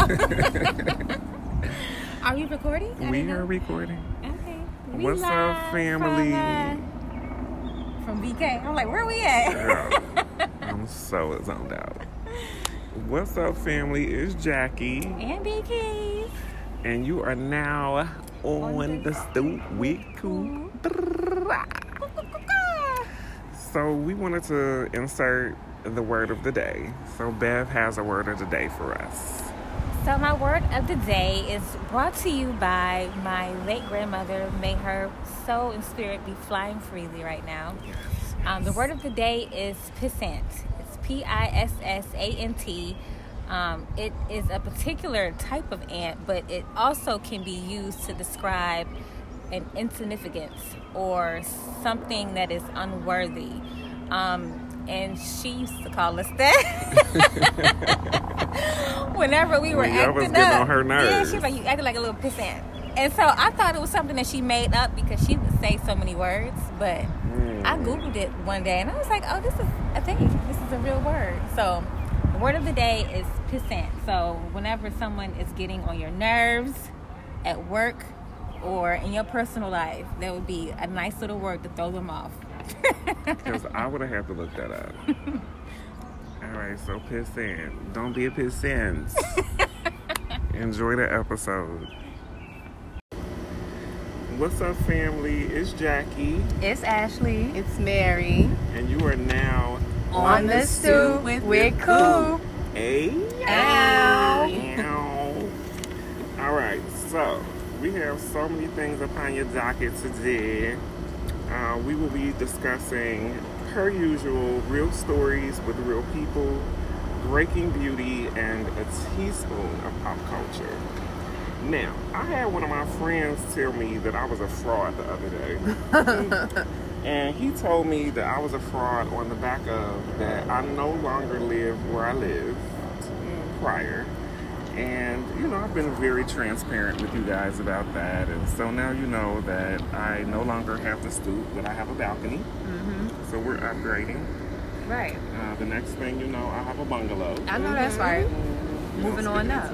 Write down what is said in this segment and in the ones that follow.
Are you recording? I we are recording. Okay. We What's up, family? From, uh, from BK. I'm like, where are we at? Girl, I'm so zoned out. What's up, family? It's Jackie, and BK. and you are now on, On the the stoop with Coop. So we wanted to insert the word of the day. So Bev has a word of the day for us. So my word of the day is brought to you by my late grandmother. May her soul and spirit be flying freely right now. Um, the word of the day is pissant. It's P I S S A N T. Um, it is a particular type of ant, but it also can be used to describe an insignificance or something that is unworthy. Um, and she used to call us that whenever we were was acting getting up. on her Yeah, she was like, you acted like a little pissant. And so I thought it was something that she made up because she would say so many words, but Mm. I googled it one day and I was like, "Oh, this is a thing. This is a real word." So, the word of the day is pissant. So, whenever someone is getting on your nerves at work or in your personal life, that would be a nice little word to throw them off. Because I would have had to look that up. All right, so piss pissant. Don't be a piss pissant. Enjoy the episode. What's up, family? It's Jackie, It's Ashley. It's Mary. and you are now On the stoop with, Coop. a Ow. Ow. All right, so we have so many things upon your docket today. Uh, we will be discussing, per usual, real stories with real people, breaking beauty, and a teaspoon of pop culture. Now, I had one of my friends tell me that I was a fraud the other day. and he told me that I was a fraud on the back of that I no longer live where I lived prior. And, you know, I've been very transparent with you guys about that. And so now you know that I no longer have to stoop, but I have a balcony. Mm-hmm. So we're upgrading. Right. Uh, the next thing you know, I have a bungalow. I know that's right. You know, Moving on up.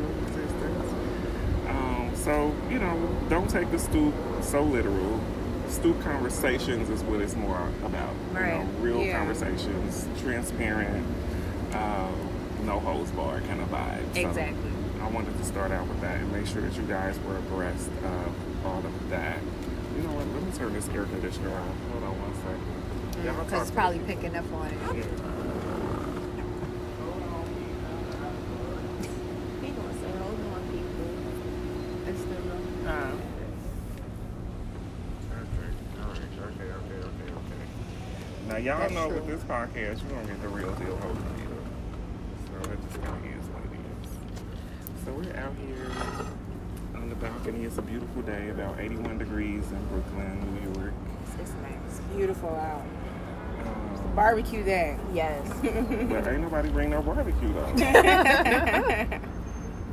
Um, so, you know, don't take the stoop so literal. Stoop conversations is what it's more about. You Right. know, real Yeah. conversations, transparent, um, no holds barred kind of vibe. So Exactly. I wanted to start out with that and make sure that you guys were abreast of all of that. You know what? Let me turn this air conditioner on. Hold on one second. Y'all Because talk it's to- probably picking up on it. Yeah. He gonna say, hold on, people. It's the Uh, Okay, all right, okay, okay, okay, okay. Now y'all That's know true. with this podcast, you're gonna get the real deal host either. So it just kind of is what it is. So we're out here on the balcony. It's a beautiful day, about 81 degrees in Brooklyn, New York. It's nice. Beautiful out. Um, Barbecue day. yes. but ain't nobody bring no barbecue though.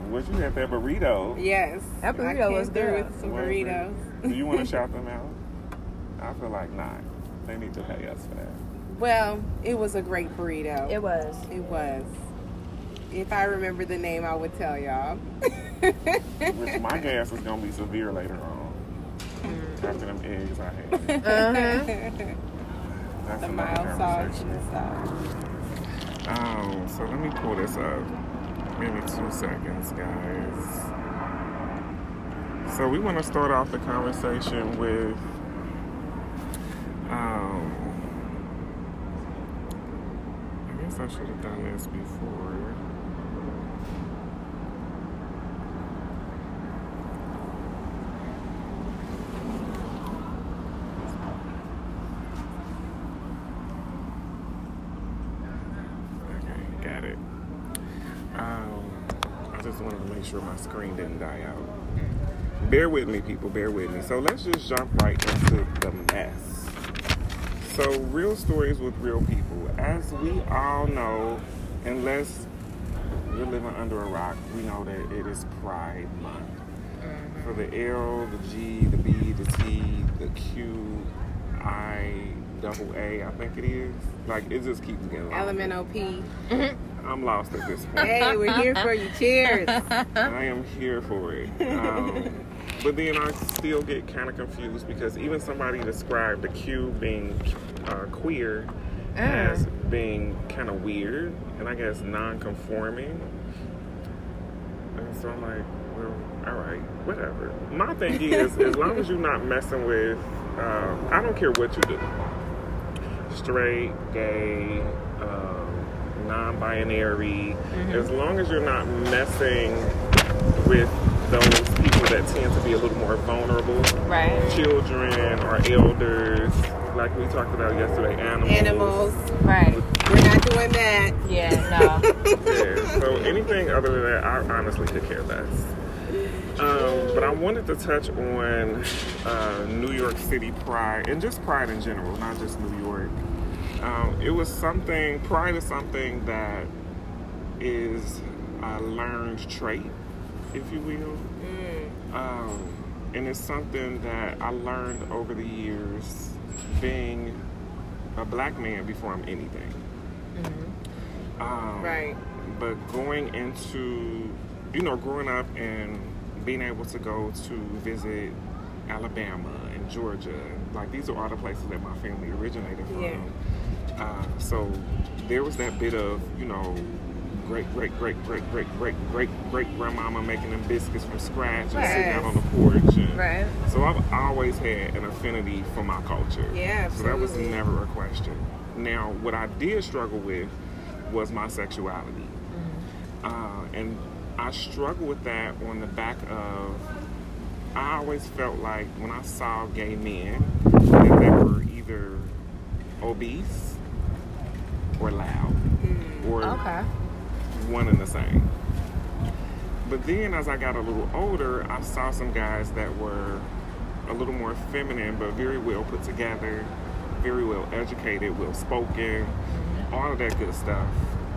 what you had that burrito? Yes. That burrito I was through good. with some Was it? burritos. Do you want to shout them out? I feel like not. They need to pay us for that. Well, it was a great burrito. It was. It was. If I remember the name, I would tell y'all. Which my gas is gonna be severe later on. After them eggs I had. Uh-huh. That's the mild sauce conversation. and stuff. Um, so let me pull this up. Give me two seconds, guys. So we want to start off the conversation with um I guess I should have done this before. Okay, got it. Um, I just wanted to make sure screen didn't die out. Bear with me, people. Bear with me. So let's just jump right into the mess. So, real stories with real people. As we all know, unless you're living under a rock, we know that it is Pride Month. Mm-hmm. For the L, the G, the B, the T, the Q, I, double A, I think it is. Like, it just keeps getting longer. LMNOP. I'm lost at this point. Hey, we're here for you. Cheers. I am here for it. Um, but then I still get kind of confused because even somebody described the cube being uh, queer as being kind of weird and I guess non-conforming. And so I'm like, well, all right, whatever. My thing is, as long as you're not messing with, uh, I don't care what you do, straight, gay, um, non-binary, as long as you're not messing with those people that tend to be a little more vulnerable, Right. children or elders, like we talked about yesterday, animals. Animals. Right. We're not doing that. Yeah. No. Yeah, so anything other than that, I honestly could care less. Um, but I wanted to touch on uh, New York City pride and just pride in general, not just New York. Um, it was something, pride is something that is a learned trait, if you will. Um, and it's something that I learned over the years being a black man before I'm anything. Um, Right. But going into, you know, growing up and being able to go to visit Alabama and Georgia, like these are all the places that my family originated from. Yeah. Uh, so there was that bit of, you know, great, great, great, great, great, great, great, great grandmama making them biscuits from scratch and sitting out on the porch. And Right. So I've always had an affinity for my culture. Yeah, So that was never a question. Now, what I did struggle with was my sexuality. Mm-hmm. Uh, and I struggled with that on the back of, I always felt like when I saw gay men, that they were either obese or loud mm, or Okay. one and the same. But then as I got a little older, I saw some guys that were a little more feminine, but very well put together, very well educated, well spoken, mm-hmm. all of that good stuff.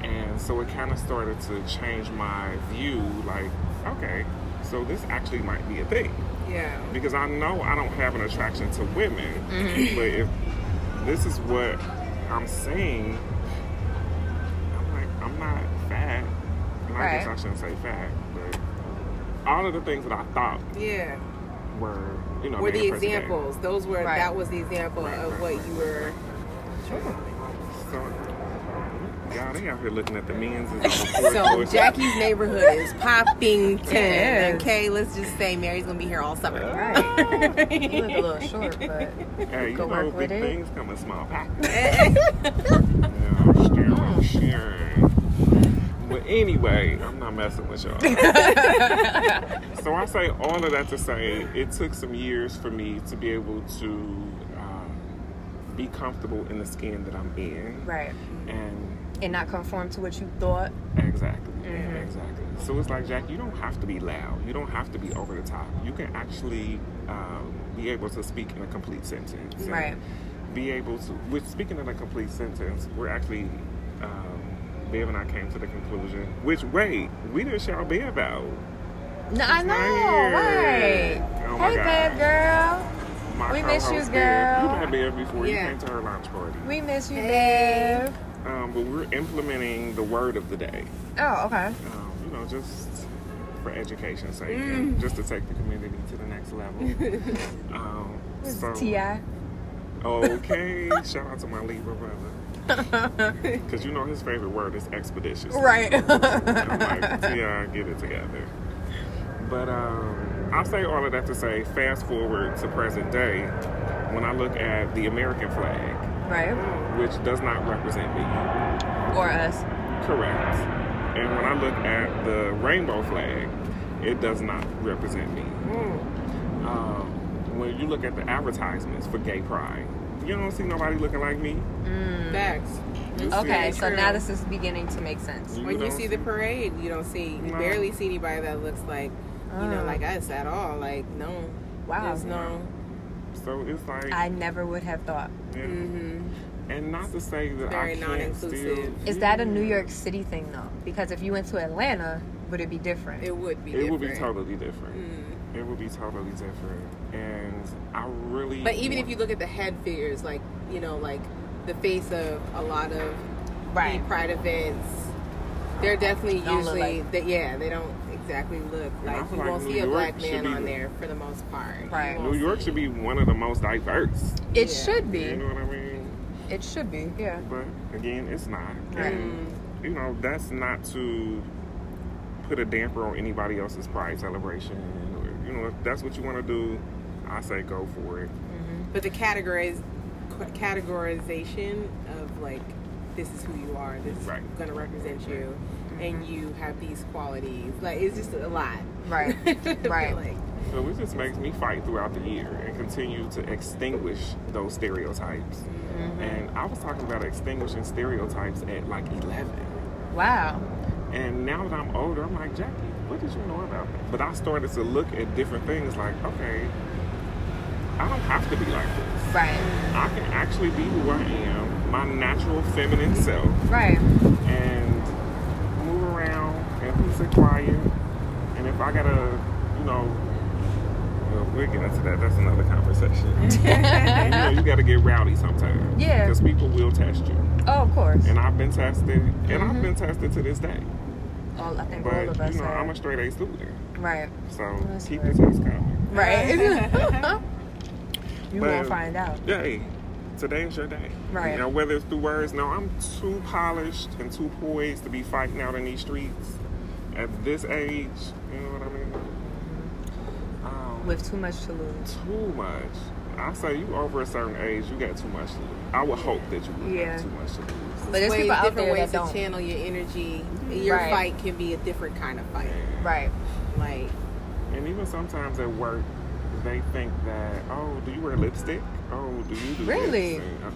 And so it kind of started to change my view like, okay, so this actually might be a thing. Yeah. Because I know I don't have an attraction to women, mm-hmm. but if this is what I'm saying, And I guess I shouldn't say fat, but all of the things that I thought Yeah. were, you know, Were the president. examples. Those were Right. that was the example Right, of right, what right. you were So, y'all, they out here looking at the men's the So. Jackie's neighborhood is Poppington. It is. Okay, let's just say Mary's gonna be here all summer. Right. You look a little short, but Hey, you Go know, work big with it. things come in small packages. yeah, I'm sharing, I'm sharing. But anyway, I'm not messing with y'all. so I say all of that to say it took some years for me to be able to um, be comfortable in the skin that I'm in. right. And And not conform to what you thought. exactly, Mm-hmm. exactly. So it's like, Jack, you don't have to be loud. You don't have to be over the top. You can actually um, be able to speak in a complete sentence. Right. Be able to, with speaking in a complete sentence, we're actually, um, Bev and I came to the conclusion, which, wait, we didn't shout Bev out. No, I know, right? Oh hey, God. babe, girl. My We miss you, co-host Bev. girl. You met Bev before. You came to her launch party. We miss you, Hey. babe. Um, but we're implementing the word of the day. Oh, okay. um, you know, just for education's sake, Mm. just to take the community to the next level. um, so, Ti. okay, shout out to my Libra brother, because you know his favorite word is expeditious. Right. I'm like, yeah, get it together. But um, I'll say all of that to say, fast forward to present day, when I look at the American flag, right. which does not represent me, Or us. Correct. And when I look at the rainbow flag, it does not represent me. Um, when you look at the advertisements for gay pride, you don't see nobody looking like me. Facts. You Okay, so true. now this is beginning to make sense. When you don't see the parade, you don't see you No. barely see anybody that looks like you know Oh. like us at all. Like no. Wow. There's no. So it's like, I never would have thought. yeah. hmm and not to say that Very I can't non-inclusive. still. Is that a New York City thing though? Because if you went to Atlanta, would it be different? It would be. It different. would be totally different. Mm. It would be totally different, and I really. But even if you look at the head figures, like you know, like the face of a lot of Right. pride events, They're definitely Don't usually, like- they, yeah, they don't exactly look like feel you like won't New see a York black man be on there for the most part. Right. New York see- should be one of the most diverse. It Yeah. should be. You know what I mean? It should be. Yeah. But again, it's not. Right. And, mm-hmm. you know, that's not to put a damper on anybody else's pride celebration. Or, you know, if that's what you want to do, I say go for it. Mm-hmm. But the categorize, categorization of like, this is who you are, this Right. is going to represent you, mm-hmm. and you have these qualities. Like, it's just a lot. Right. I Right. like, So it just makes me fight throughout the year and continue to extinguish those stereotypes. Mm-hmm. And I was talking about extinguishing stereotypes at like 11. Wow. And now that I'm older, I'm like, Jackie, what did you know about that? But I started to look at different things like, okay, I don't have to be like this. Right. I can actually be who I am, my natural feminine self, Right. and move around and peace and quiet. And if I gotta, you know, well, we'll get into that. That's another conversation. you know, you gotta get rowdy sometimes. Yeah. Because people will test you. Oh, of course. And I've been tested, and I've mm-hmm. been tested to this day. All, I think But, all of us you know, have. I'm a straight A student. right. So That's keep right. the test coming. Right. you But- won't find out. Yeah, hey, today is your day. Right. You know, whether it's through words, no, I'm too polished and too poised to be fighting out in these streets at this age. You know what I mean? Um, With too much to lose. too much. I say you over a certain age, you got too much to lose. I would hope that you would Yeah. have too much to lose. But there's ways, people out different there ways that to don't. channel your energy. Your Right. fight can be a different kind of fight. Right. Like, And even sometimes at work, they think that, oh, do you wear lipstick? Oh, do you do Really? this? Uh,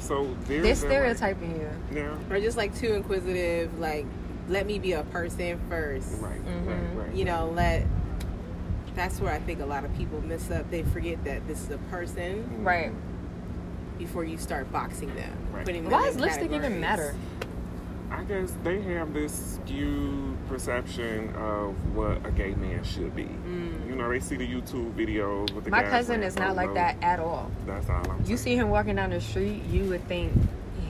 so there's They're a, stereotyping you. Like, yeah. or just like too inquisitive. Like, let me be a person first. Right, Mhm. right, right. You know, let. That's where I think a lot of people mess up. They forget that this is a person Right. Before you start boxing them. Right. Them Why does lipstick even matter? I guess they have this skewed perception of what a gay man should be. Mm. You know, they see the YouTube videos with the My guys cousin wearing is not like polos. that at all. That's all I'm You saying. see him walking down the street, you would think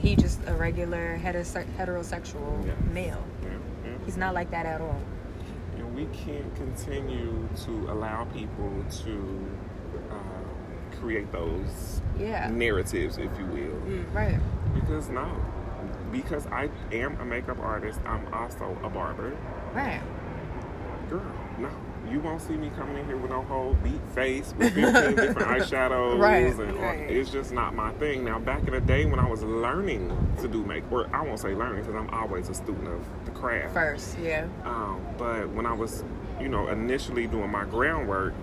he just a regular heterosexual Yeah. male. Yeah, yeah. He's not like that at all. And we can't continue to allow people to uh, create those Yeah. narratives, if you will. Mm. Right. Because no, because I am a makeup artist, I'm also a barber. Right. Girl, no. You won't see me coming in here with no whole beat face with 15 different eyeshadows. Right. And all- Right. It's just not my thing. Now, back in the day when I was learning to do makeup, or I won't say learning because I'm always a student of the craft. First, yeah. Um, but when I was, you know, initially doing my groundwork,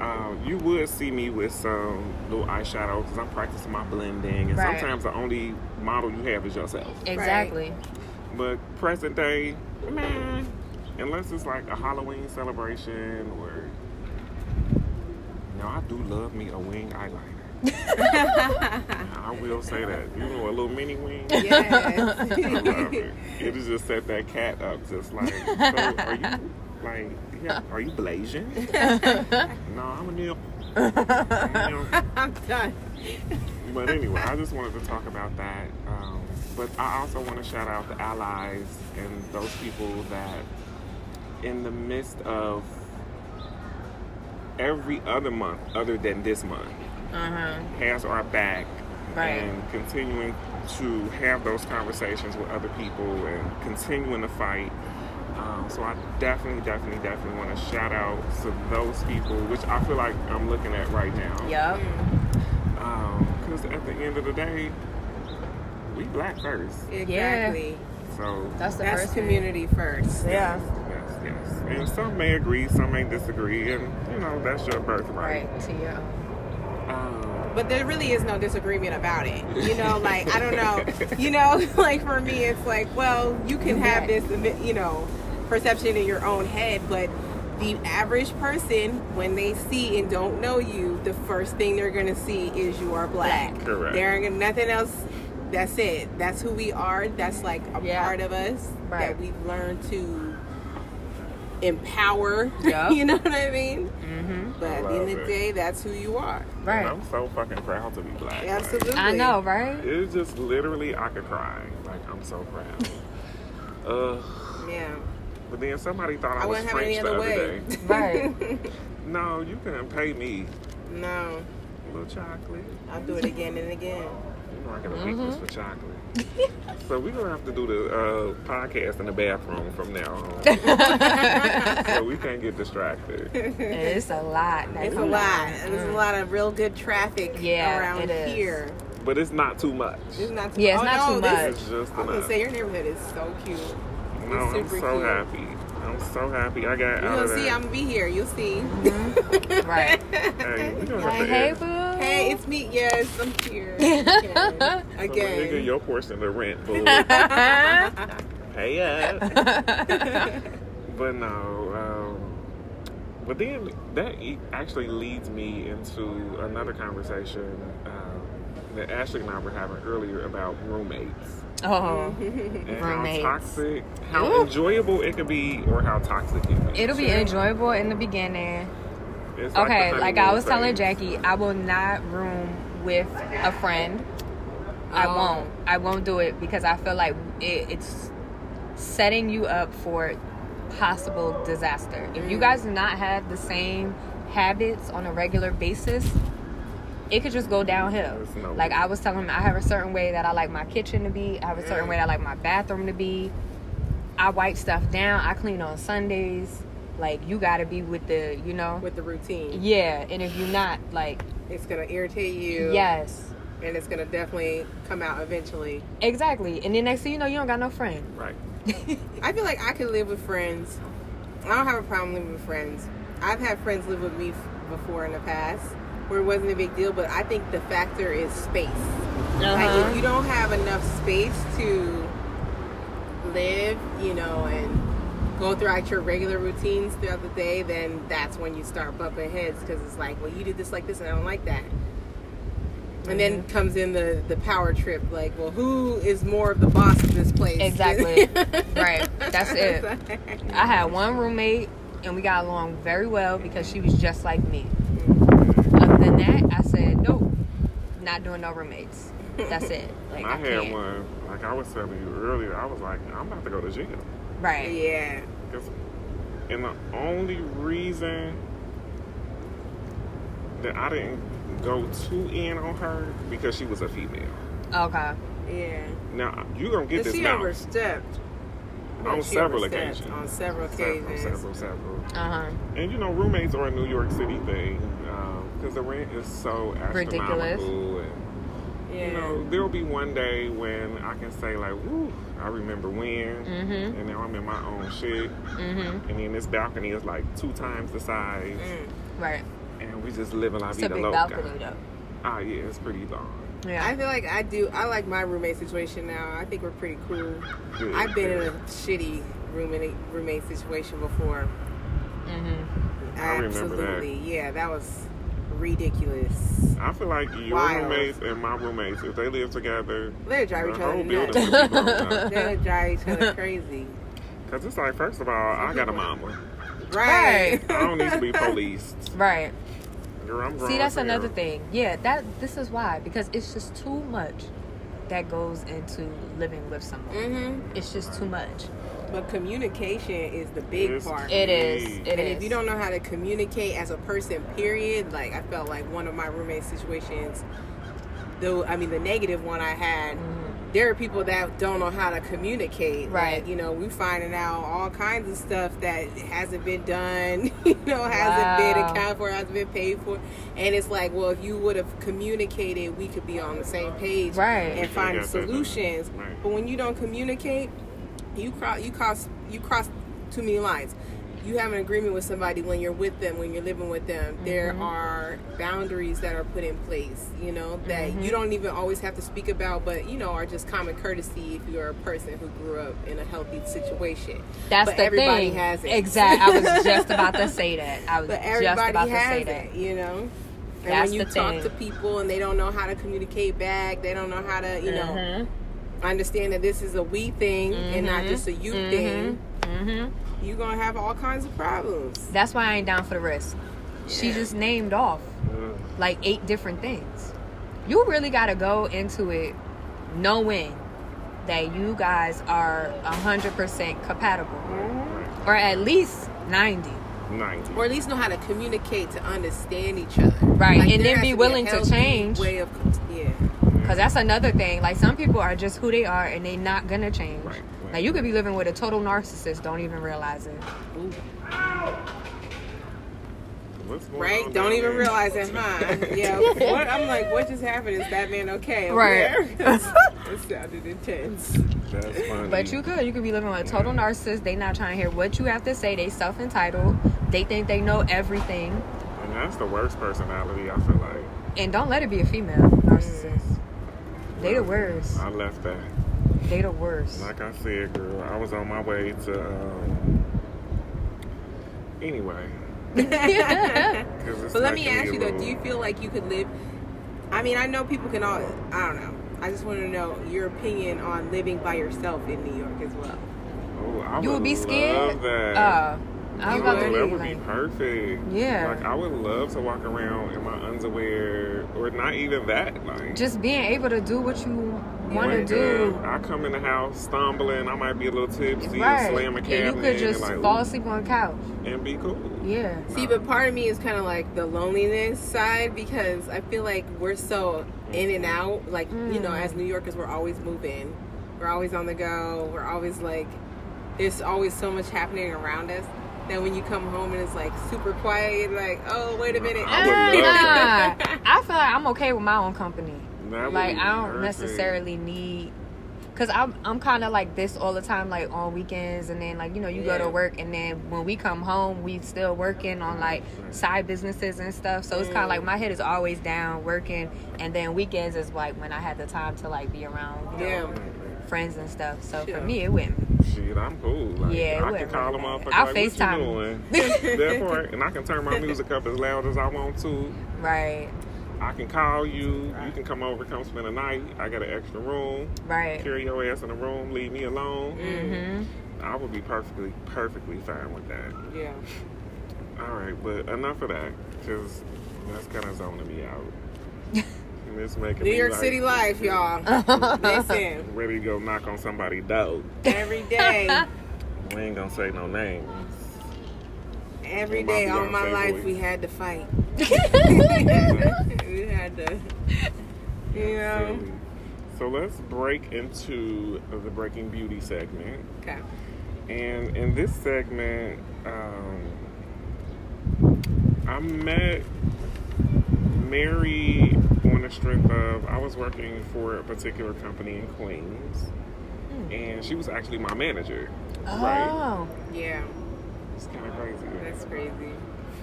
um, you would see me with some little eyeshadow because I'm practicing my blending. And Right. sometimes the only model you have is yourself. Exactly. But present day, man, unless it's like a Halloween celebration or, you know, I do love me a wing eyeliner. I will say that. You know, a little mini wing. I Yes. love it. It'll just set that cat up, just like. So, are you like? Yeah, are you blazing? no, I'm a nip. I'm. I'm done. But anyway, I just wanted to talk about that. Um, but I also want to shout out the allies and those people that, in the midst of every other month other than this month, Uh huh. has our back Right. and continuing to have those conversations with other people and continuing to fight. Um, so I definitely, definitely, definitely want to shout out to those people, which I feel like I'm looking at right now. Yup. Because at the end of the day, we black first. Exactly. So That's the That's first thing. community first. Yeah. yes, yes. And some may agree, some may disagree, and you know that's your birthright. Right. To your Um, But there really is no disagreement about it. You know, like I don't know. You know, like for me, it's like, well, you can have this, you know, perception in your own head, but the average person, when they see and don't know you, the first thing they're gonna see is you are black. Black. Correct. There ain't nothing else. That's it. That's who we are. That's like a Yeah. part of us Right. that we've learned to empower. Yup. you know what I mean? Mm-hmm. But at the love end of the day, that's who you are. and Right. I'm so fucking proud to be black. Like, Absolutely. I know, right? It's just literally I could cry. Like I'm so proud. uh Yeah. But then somebody thought I, I was wouldn't have it French any the other other way. day. Right. No, you couldn't pay me No. a little chocolate. I'll do it again and again. You know I got a Mm-hmm. weakness for chocolate. so we're gonna have to do the uh, podcast in the bathroom from now on. so we can't get distracted. it's a lot. that It's a goes lot. on. There's a lot of real good traffic Yeah, around it is. here. But it's not too much. It's not too Yeah, it's oh, not no, too this- much. It's just I was gonna say your neighborhood is so cute. No, I'm so cute. happy. I'm so happy. I got You're out see, that. I'm gonna be here. You'll see. Right. Hey, we gonna Like, hey, boo. Hey, it's me. Yes, I'm here. Again. So, nigga, your portion of the rent, boo. hey, yeah. But no, um, but then that e- actually leads me into another conversation um, that Ashley and I were having earlier about roommates oh, and Roommates. how toxic, how Ooh. enjoyable it could be, or how toxic it can be. it'll be enjoyable in the beginning. It's Okay, the like I honeymoon was telling. Jackie, I will not room with a friend. I Oh. won't. I won't do it because I feel like it, it's setting you up for possible disaster. If you mm. guys do not have the same habits on a regular basis, it could just go downhill. No- Like I was telling him, I have a certain way that I like my kitchen to be. I have a certain way that I like my bathroom to be. I wipe stuff down. I clean on Sundays. Like you got to be with the, you know. With the routine, Yeah, and if you're not, like, it's gonna irritate you. yes, And it's gonna definitely come out eventually. exactly. And then next thing you know, you don't got no friend. Right. I feel like I could live with friends. I don't have a problem living with friends. I've had friends live with me f- before in the past where it wasn't a big deal, but I think the factor is space. Like if uh-huh. you don't have enough space to live, you know, and go throughout your regular routines throughout the day, then that's when you start bumping heads because it's like, well, you did this like this, and I don't like that. And then mm-hmm. comes in the the power trip, like, well, who is more of the boss of this place? Exactly. right. That's it. I had one roommate, and we got along very well because she was just like me. Other than that, I said nope, not doing no roommates. That's it. Like I, I, had can't. one, like I was telling you earlier, I was like, I'm about to go to jail. Right. Yeah. and the only reason that I didn't go too in on her because she was a female. Okay. Yeah. Now you gonna get But this she now overstepped. on She several occasions. On several Several, occasions. several, several. Uh huh. And you know, roommates are a New York City thing because the rent is so Ridiculous. astronomical. And, Yeah. You know, there'll be one day when I can say like, "Woo, I remember when," Mhm. and now I'm in my own shit. Mhm. And then this balcony is like two times the size, Mm. Right. and we just living la It's a vida big loca. balcony though. Ah, yeah, it's pretty long. Yeah. I feel like I do. I like my roommate situation now. I think we're pretty cool. Good, I've been in a shitty roommate roommate situation before. mhm. I remember that. Absolutely, yeah, that was ridiculous. I feel like your Wild. roommates and my roommates, if they live together, They drive the each other whole nuts. building would be blown up. They drive each other crazy. Cause it's like, first of all, I got a mama. Right. I don't need to be policed. Right. Girl, I'm grown See, that's as another thing. Yeah, that this is why because it's just too much that goes into living with someone. hmm It's just too much. But communication is the big It's part. It is. key. It and is. if you don't know how to communicate as a person, period, like I felt like one of my roommate situations, though I mean the negative one I had, there are people that don't know how to communicate. Mm-hmm. Right. Like, you know, we finding out all kinds of stuff that hasn't been done, you know, hasn't been accounted for, hasn't been paid for. And it's like, well, if you would have communicated, we could be on the same page Right. and find got that done. solutions. Right. But when you don't communicate, you cross you cross you cross too many lines. You have an agreement with somebody when you're with them, when you're living with them. There Mm-hmm. are boundaries that are put in place, you know, that Mm-hmm. you don't even always have to speak about, but you know, are just common courtesy if you're a person who grew up in a healthy situation. That's but the everybody thing. has it. Exactly. I was just about to say that. I was But just everybody about to has say it, that. you know. And That's when you talk thing. to people and they don't know how to communicate back, they don't know how to, you know, Mhm. Understand that this is a we thing and not Mhm. just a you Mhm. thing, Mhm. you're gonna have all kinds of problems. That's why I ain't down for the risk. She just named off like eight different things. You really got to go into it knowing that you guys are 100% compatible Mhm. or at least 90 90. Or at least know how to communicate to understand each other. Right, and there then has be a willing to change. Way of yeah. Because that's another thing like some people are just who they are and they're not gonna change Right, right. now you could be living with a total narcissist don't even realize it Ooh. Right? on Don't down even there? realize it, huh? Yeah. What? I'm like, what just happened? Is that man okay? over Right. it sounded intense. That's funny. but you could you could be living with a total narcissist they not trying to hear what you have to say they self-entitled they think they know everything And that's the worst personality, I feel like. and don't let it be a female narcissist they the worst I left that. they the worst Like I said, girl, I was on my way to. Um, anyway. 'cause it's But let me ask you though, do you feel like you could live? I mean, I know people can all. I don't know. I just want to know your opinion on living by yourself in New York as well. Oh, I you would be love scared That. uh I was about to that would be like, perfect. Yeah. Like I would love to walk around in my underwear, or not even that. Like just being able to do what you want to do uh, I come in the house stumbling. I might be a little tipsy, right slam a and cabinet, you could just and, like, fall asleep on the couch and be cool. yeah See, but part of me is kind of like the loneliness side because I feel like we're so in and out. Like, you know, Mm. as New Yorkers, we're always moving, we're always on the go, we're always like, there's always so much happening around us. That when you come home and it's like super quiet, like, oh, wait a minute. I would love Nah, I feel like I'm okay with my own company. That Like I don't perfect. necessarily need, cause I'm I'm kind of like this all the time, like on weekends, and then like you know you go to work, and then when we come home, we still working on like side businesses and stuff. So it's kind of Mm. like my head is always down working, and then weekends is like when I had the time to like be around, you know, Yeah. Friends and stuff. So Sure. for me, it went. Shit, I'm cool. Like, Yeah, I can wouldn't call a really motherfucker matter. I'll like, FaceTime what you doing? that part, and I can turn my music up as loud as I want to. Right, I can call you. You can come over, come spend a night. I got an extra room. right. Carry your ass in the room. Leave me alone. Mm-hmm. I would be perfectly, perfectly fine with that. Yeah. All right, but enough of that, because that's kind of zoning me out. it's making New York like, City life, y'all. Listen, Ready to go knock on somebody's door. every day, We ain't gonna say no names. every day, all my life, we had to fight. we had to, you know. So let's break into the Breaking Beauty segment. Okay. And in this segment, um, I met Mary the strength of I was working for a particular company in Queens, and she was actually my manager. Right? Oh, Yeah, It's kind of crazy. that's crazy.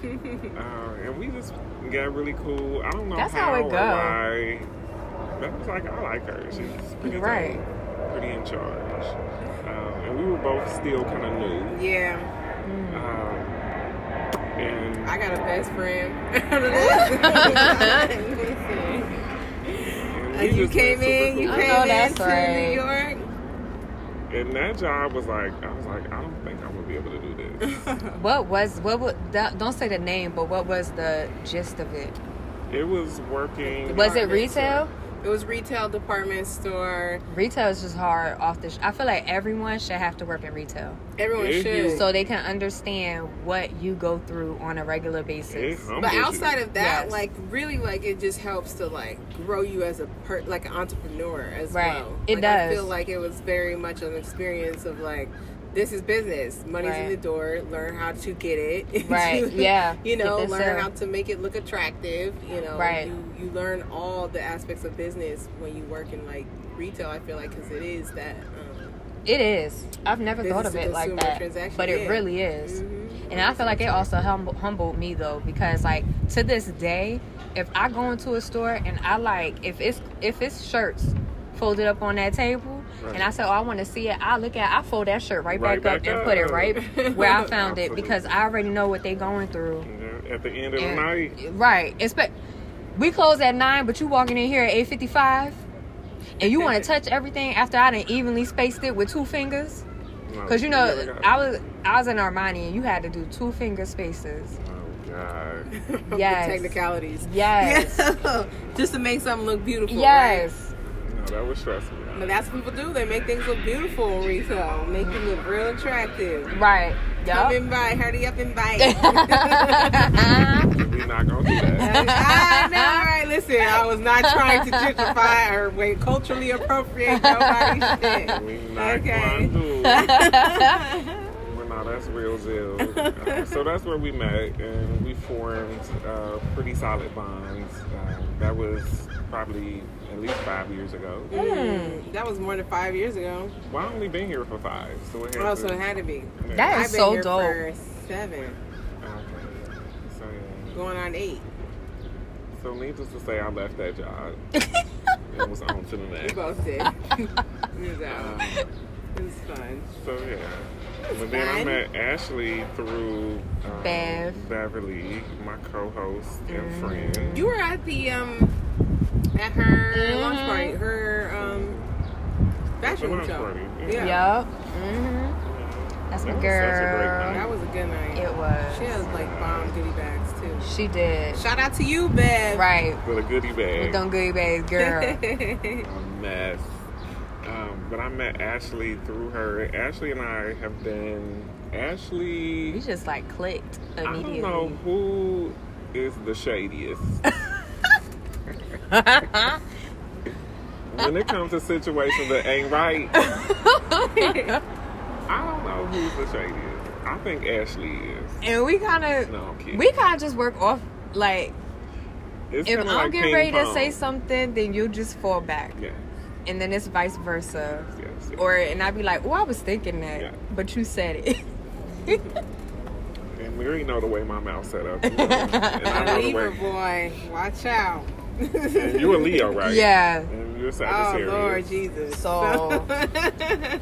Uh, and we just got really cool. I don't know That's how, how it or go. why. But I was like, I like her. She's pretty Right. dope, pretty in charge. Uh, and we were both still kind of new. Yeah, Um, and I got a best friend. out and you came in, super you cool. I came in that's to right. New York. And that job was like, I was like, I don't think I'm gonna be able to do this. what was what? was don't say the name, but what was the gist of it? it was working. Was it Department retail? It was retail department store. Retail is just hard off the. Sh- I feel like everyone should have to work in retail Everyone Yeah, should. so they can understand what you go through on a regular It basis. humbles but you. outside of that, Yes. like really, like it just helps to like grow you as a per- like an entrepreneur as Right. well. It Like, I feel like it was very much an experience of like. This is business. Money's in the door. Learn how to get it. Right, yeah. you know, learn up. how to make it look attractive. You know, Right. You, you learn all the aspects of business when you work in like retail. I feel like because it is that. Um, It is. I've never thought of it like that, transaction, but it yeah. really is. mhm. And I feel like it also hum- humbled me though, because like to this day, if I go into a store and I like if it's if it's shirts folded up on that table, Right. and I said, oh, I want to see it, I look at, I fold that shirt right, Right back, back up and put it right where I found it because I already know what they're going through. Yeah, At the end of the night, Right. Expect we close at nine, but you walking in here at eight fifty five, and you want to touch everything after I done evenly spaced it with two fingers. Cause you know, I was I was in Armani and you had to do two finger spaces. Oh God. the Yes. technicalities. Yes. Yeah. Just to make something look beautiful. Yes. No, that was stressful. But that's what people do. They make things look beautiful in retail, make them look real attractive. Right. Come Yep. and buy, hurry up and buy. We're not gonna do that. I know, right? Listen, I was not trying to gentrify or wait, culturally appropriate nobody's shit. We not Okay. going to. But no, that's real deal. Uh, so that's where we met, and we formed uh, pretty solid bonds. Um, that was probably at least five years ago. Mm, that was more than five years ago. Well, I only been here for five, so it had Oh, to. so it had to be. yeah. That I've been so here dope. for seven, Okay. So yeah. going on eight. So needless to say, I left that job. and was on to the next. We both did. it was Um. It was fun. So yeah. But then I met Ashley through um, Bev. Beverly, my co-host and Mm. friend. You were at the um at her Mhm. launch party, her um fashion launch show. party, yeah. Yeah. Yep. hmm That's That my was a girl. night. That was a good night. It was. She has like bomb goodie bags too. She did. Shout out to you, Bev. Right. With a goodie bag. With them goodie bags, girl. a mess. Um, but I met Ashley through her. Ashley and I have been. Ashley. we just like clicked I don't know who is the shadiest. when it comes to situations that ain't right, I don't know who's the shadiest. I think Ashley is. and we kind of, No, we kind of just work off. Like, It's if I'm like getting ping ready to say something, then you just fall back, Yes, and then it's vice versa. yes, yes. Or and I'd be like, "Oh, I was thinking that, Yeah. but you said it." and we already know the way my mouth set up. You know? and I know the way. boy, watch out. And you a Leo, right? Yeah. And you're Oh Sagittarius. Lord Jesus. So-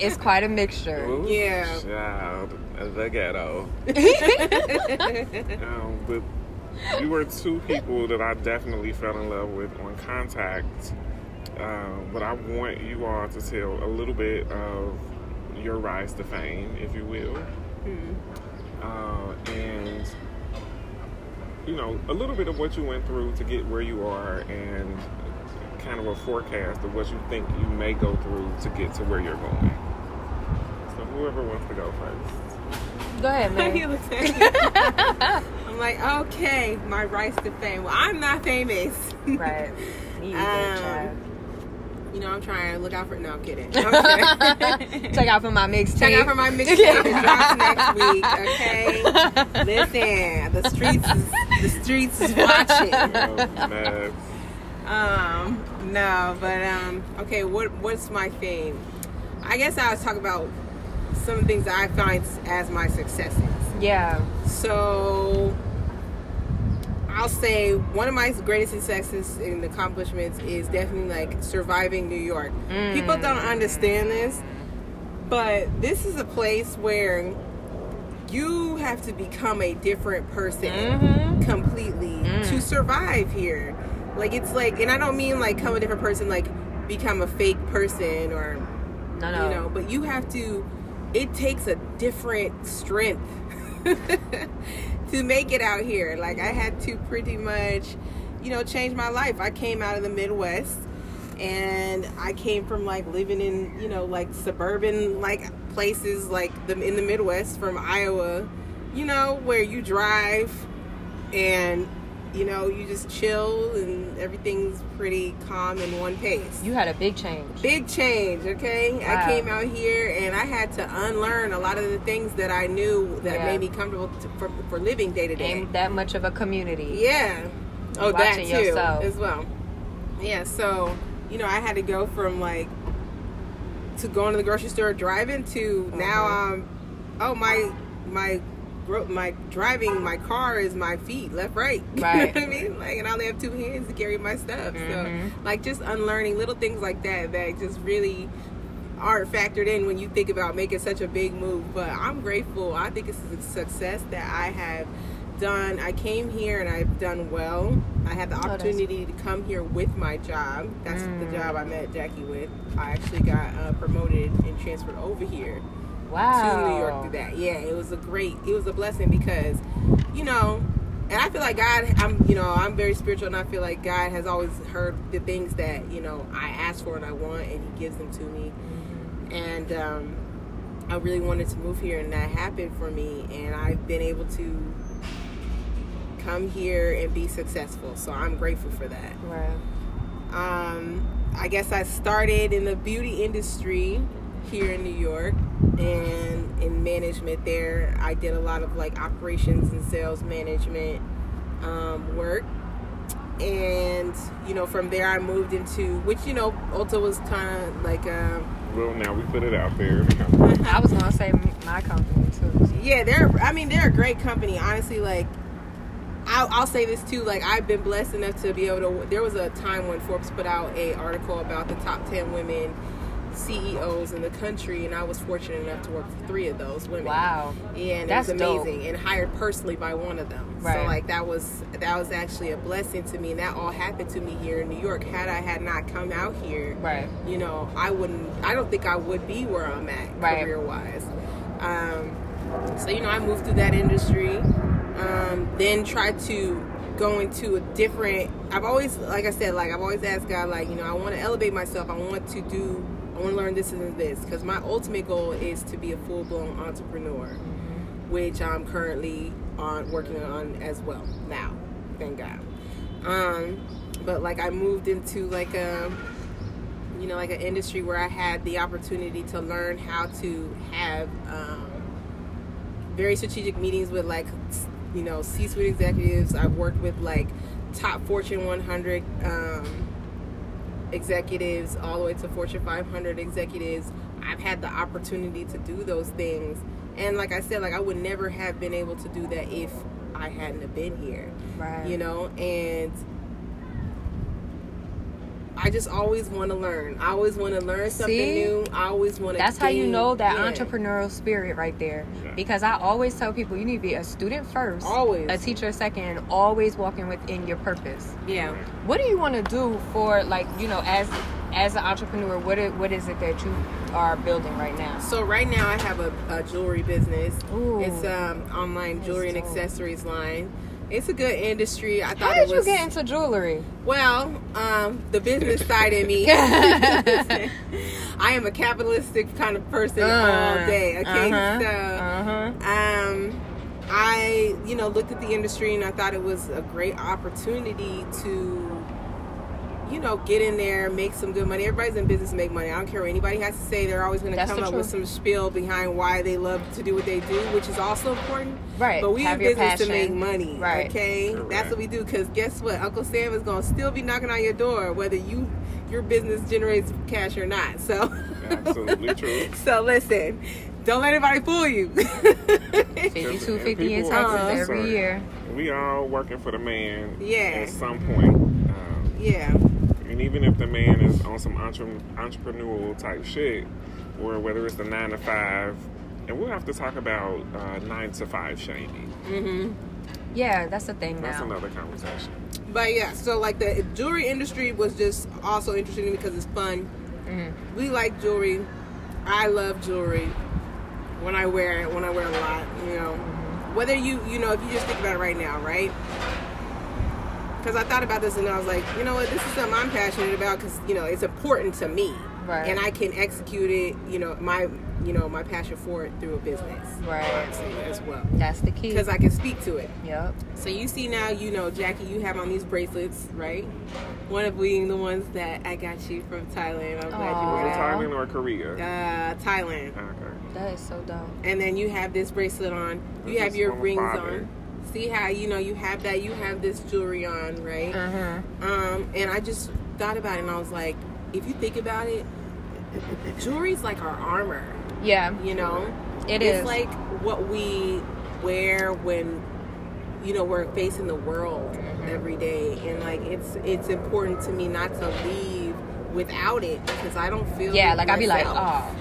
it's quite a mixture. Ooh, Yeah. Child, the ghetto. um, but you were two people that I definitely fell in love with on contact. Um, but I want you all to tell a little bit of your rise to fame, if you will. Uh, and, you know, a little bit of what you went through to get where you are and kind of a forecast of what you think you may go through to get to where you're going. So whoever wants to go first. Go ahead, He man. looks at me. I'm like, okay, my rise to fame. Well, I'm not famous. right. Me either, Um, child. You know, I'm trying to look out for. No, I'm kidding. I'm kidding. Check out for my mixtape. Check out for my mixtape. Drops next week. Okay. Listen, the streets, is, the streets is watching. Oh. Um, no, but um, okay. What what's my theme? I guess I was talking about some things that I find as my successes. Yeah. So I'll say one of my greatest successes and accomplishments is definitely like surviving New York. People don't understand this, but this is a place where you have to become a different person Mhm. completely to survive here. Like it's like, and I don't mean like come a different person, like become a fake person or No, no. you know but you have to it takes a different strength to make it out here. Like i had to pretty much you know change my life. I came out of the midwest and i came from like living in you know like suburban like places like the in the midwest from iowa you know where you drive and you know you just chill and everything's pretty calm in one pace You had a big change. big change okay Wow. i came out here and i had to unlearn a lot of the things that i knew that Yeah. made me comfortable to, for, for living day to day Ain't that much of a community. yeah oh that too yourself. as well yeah so you know i had to go from like to going to the grocery store driving to now Uh-huh. um oh my my my driving my car is my feet left right. You know Right. what i mean? Like and i only have two hands to carry my stuff. Mhm. so like just unlearning little things like that that just really aren't factored in when you think about making such a big move. But i'm grateful. I think it's a success that i have done. I came here and i've done well. I had the Oh, opportunity to come here with my job. That's the Mm. job i met jackie with. I actually got uh, promoted and transferred over here Wow. to New York through that. Yeah, it was a great, it was a blessing because, you know, and I feel like God, I'm, you know, I'm very spiritual, and I feel like God has always heard the things that you know I ask for and I want, and He gives them to me. And um, I really wanted to move here, and that happened for me, and I've been able to come here and be successful. So I'm grateful for that. Right. Um, I guess I started in the beauty industry here in New York and in management there. I did a lot of like operations and sales management um, work. And, you know, from there I moved into, which, you know, Ulta was kind of like, um, Well, now we put it out there. I was gonna say my company too. yeah, they're, I mean, they're a great company. Honestly, like, I'll, I'll say this too. Like, I've been blessed enough to be able to. There was a time when Forbes put out a article about the top ten women CEOs in the country, and I was fortunate enough to work for three of those women. Wow. Yeah, and That's it was dope. amazing, and hired personally by one of them. Right. So like that was that was actually a blessing to me, and that all happened to me here in New York. Had I had not come out here, Right. you know, I wouldn't. I don't think I would be where I'm at Right. career wise. Um, so you know, I moved through that industry, um, then tried to go into a different. I've always, like I said, like I've always asked God, like you know, I want to elevate myself. I want to do. I want to learn this and this because my ultimate goal is to be a full blown entrepreneur, which I'm currently on working on as well now. Thank God. Um, but like I moved into like a you know, like an industry where I had the opportunity to learn how to have um, very strategic meetings with like, you know, C-suite executives. I've worked with like top Fortune 100 um, executives, all the way to Fortune 500 executives. I've had the opportunity to do those things, and like I said, like I would never have been able to do that if I hadn't have been here Right. you know and i just always want to learn i always want to learn something See? new i always want to That's how you know that yeah. entrepreneurial spirit right there. Yeah. Because I always tell people you need to be a student first, Always. a teacher second, always walking within your purpose. yeah What do you want to do for like you know as as an entrepreneur? What what is it that you are building right now? so right now i have a, a jewelry business Ooh. it's um online jewelry and accessories line it's a good industry i thought. How did it you was get into jewelry? well um the business side in me i am a capitalistic kind of person all day okay uh-huh, so uh-huh. um, I, you know, looked at the industry and I thought it was a great opportunity to, you know, get in there, make some good money. Everybody's in business to make money. I don't care what anybody has to say. They're always going to come the up with some spiel behind why they love to do what they do, which is also important. Right. But we Have in your business to make money. Right. Okay. Correct. That's what we do. Because guess what? Uncle Sam is going to still be knocking on your door, whether you your business generates cash or not. So. Absolutely true. So listen, don't let anybody fool you. 52, 50 in People- Texas Uh-huh. every Sorry. year. We all working for the man. Yeah. At some point. Um, yeah. And even if the man is on some entre- entrepreneurial type shit, or whether it's the nine to five, and we'll have to talk about uh, nine to five shaming. hmm Yeah, that's the thing That's now. another conversation. But yeah, so like the jewelry industry was just also interesting because it's fun. Mhm. We like jewelry. I love jewelry. When I wear it, when I wear a lot, you know. Whether you, you know, if you just think about it right now, right? Because I thought about this and I was like, you know what, this is something I'm passionate about because you know it's important to me, Right. and I can execute it. You know, my, you know, my passion for it through a business, Right. honestly, as well, That's the key. because I can speak to it. Yep. So you see now, you know, Jackie, you have on these bracelets, right? One of being the ones that I got you from Thailand. I'm glad Aw. you Was wore that. Thailand or Korea? Uh, Thailand. Okay. That is so dumb. And then you have this bracelet on. You This have your rings father. on. See how you know you have that. You have this jewelry on, right? Uh-huh. Um, and I just thought about it, and I was like, if you think about it, jewelry's like our armor. Yeah, You know, it it's is. like what we wear when you know we're facing the world every day and like it's it's important to me not to leave without it because i don't feel yeah, like I'd be like, oh,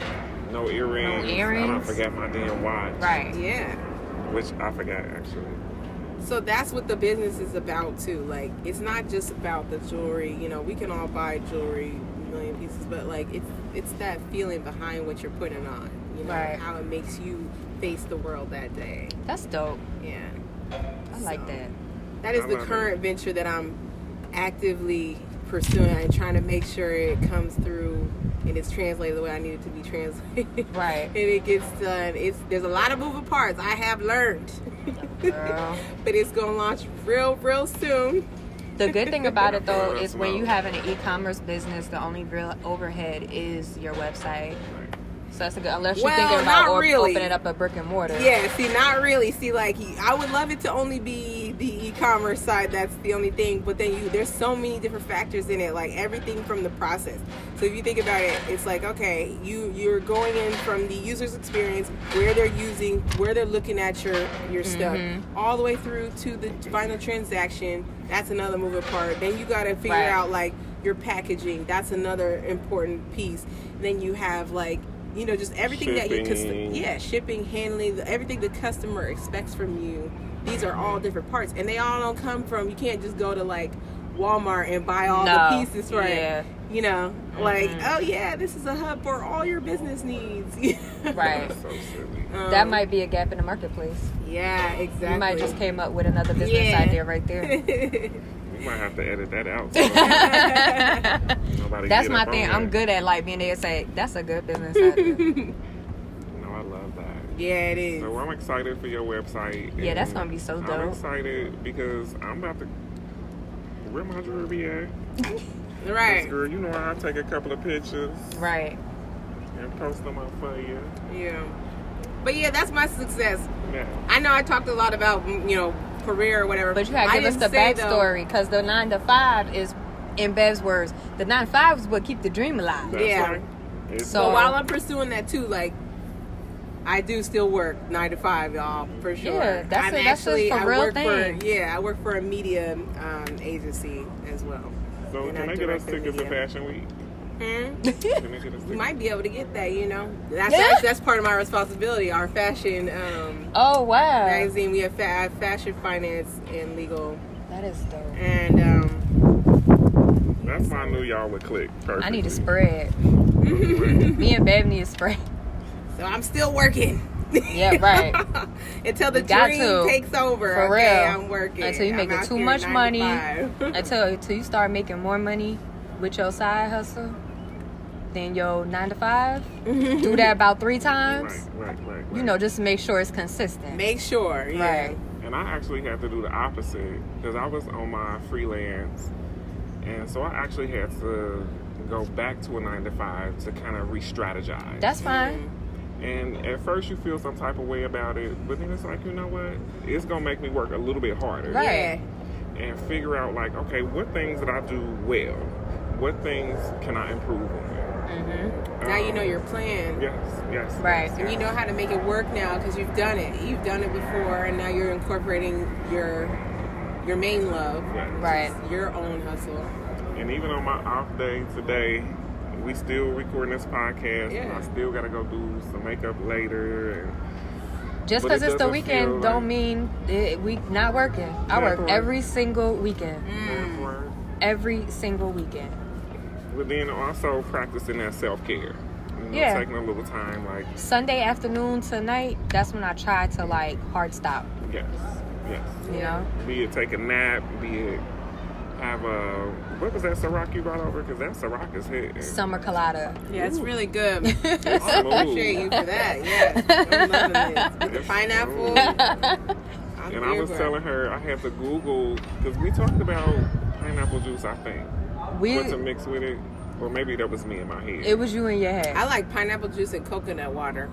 No earrings. I don't earrings? forget my damn watch. right. yeah Which I forgot actually. So that's what the business is about too like it's not just about the jewelry you know we can all buy jewelry a million pieces but like it's it's that feeling behind what you're putting on you know Right. how it makes you face the world that day That's dope. yeah I like that. That is I the love it. current venture that I'm actively pursuing and trying to make sure it comes through and it's translated the way I need it to be translated. Right. and it gets done. It's there's a lot of moving parts. I have learned. Girl. but it's gonna launch real, real soon. The good thing about it though is when you have an e-commerce business, the only real overhead is your website. So that's a good unless you're thinking about not or- really. opening up a brick and mortar. Yeah, see, not really. See, like I would love it to only be the e-commerce side. That's the only thing. But then you, there's so many different factors in it. Like everything from the process. So if you think about it, it's like okay, you you're going in from the user's experience, where they're using, where they're looking at your your mm-hmm. stuff, all the way through to the final transaction. That's another moving part. Then you got to figure Right. out like your packaging. That's another important piece. Then you have like. You know, just everything that you, cause, Shipping. yeah, shipping, handling, everything the customer expects from you. These are all different parts, and they all don't come from. You can't just go to like Walmart and buy all No. the pieces for Yeah. it. You know, like Mhm. oh yeah, this is a hub for all your business needs. Right. That's so silly. Um, That might be a gap in the marketplace. Yeah, exactly. You might just came up with another business Yeah. idea right there. We might have to edit that out. so That's my up on thing. I'm good at like being able to say that's a good business idea. No, I love that. Yeah, it is. So I'm excited for your website. Yeah, that's gonna be so dope. I'm excited because I'm about to. Where my jewelry be at? right. Girl, you know I'll take a couple of pictures right. and post them up for you. Yeah. But yeah, that's my success. Yeah. I know I talked a lot about mm, you know career or whatever. But you gotta I give us the didn't backstory because the nine to five is, in Bev's words, the nine to five is what keep the dream alive. That's Yeah. right. It's So- But while I'm pursuing that too, like I do still work nine to five, y'all, for sure. Yeah, that's I'm a- that's a actually for I real work thing. for yeah, I work for a media um, agency as well. so and can I they get us direct the tickets to. Fashion Week? Hmm? Can they get us tickets? You might be able to get that, you know. That's Yeah. actually, that's part of my responsibility. Our fashion um, Oh wow, magazine, we have fa- fashion, finance, and legal, that is dope. and um, That's why I knew y'all would click. Perfectly. I need a spread. Me and Bev need a spread. So I'm still working. Yeah, right. Until the dream to. takes over. For okay, real. I'm working. Until you I'm making too much money. until until you start making more money with your side hustle than your nine to five. Do that about three times. Right, right, right, right. You know, just to make sure it's consistent. Make sure. Yeah. Right. And I actually had to do the opposite because I was on my freelance, and so I actually had to go back to a nine to five to kind of re-strategize. That's fine. Mm-hmm. And at first you feel some type of way about it, but then it's like you know what? It's gonna make me work a little bit harder Right. and figure out like, okay, what things that I do well, what things can I improve on? Mm-hmm. Now you know Um, your plan. Yes, yes, Right. yes, And you know how to make it work now because you've done it. You've done it before, and now you're incorporating your your main love, Yes. Right. your own hustle. And even on my off day today, we still recording this podcast. Yeah. I still gotta go do some makeup later. And Just because it it's the weekend feel don't mean it, we not working. I Yeah, work every single weekend. Mm. Every single weekend. But then also practicing that self care. You know, Yeah. Taking a little time, like Sunday afternoon tonight. that's when I try to like hard stop. yes, yes. You know? Be it take a nap, be it have a what was that Ciroc you brought over? Because that Ciroc is hitting. Summer colada. Yeah, it's Ooh. really good. It's I appreciate you for that. Yeah, I'm loving this. With the pineapple. I'm And I was for telling her I had to Google because we talked about pineapple juice. I think We what to mix with it, or maybe that was me in my head. it was you in your head. I like pineapple juice and coconut water.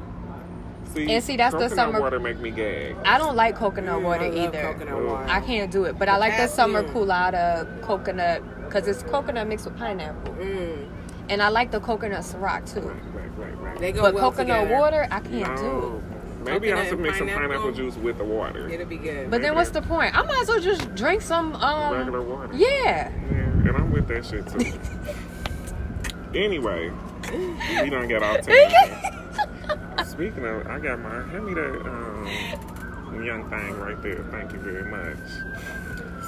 See, and see, that's the summer- water make me gag. I don't like coconut Mm, water I love either. Coconut water. I can't do it, but I like the summer Potassium. colada coconut because it's coconut mixed with pineapple, Mm. and I like the coconut Ciroc too. Right, right, right, right. They go But well coconut together. water, I can't no, do. maybe I should and mix some pineapple? pineapple juice with the water. It'll be good. But then what's the point? I might as well just drink some. Um, Regular water. Yeah. Yeah, and I'm with that shit too. anyway, we don't get off tangent. Speaking of, I got my hand me that um, young thing right there. Thank you very much.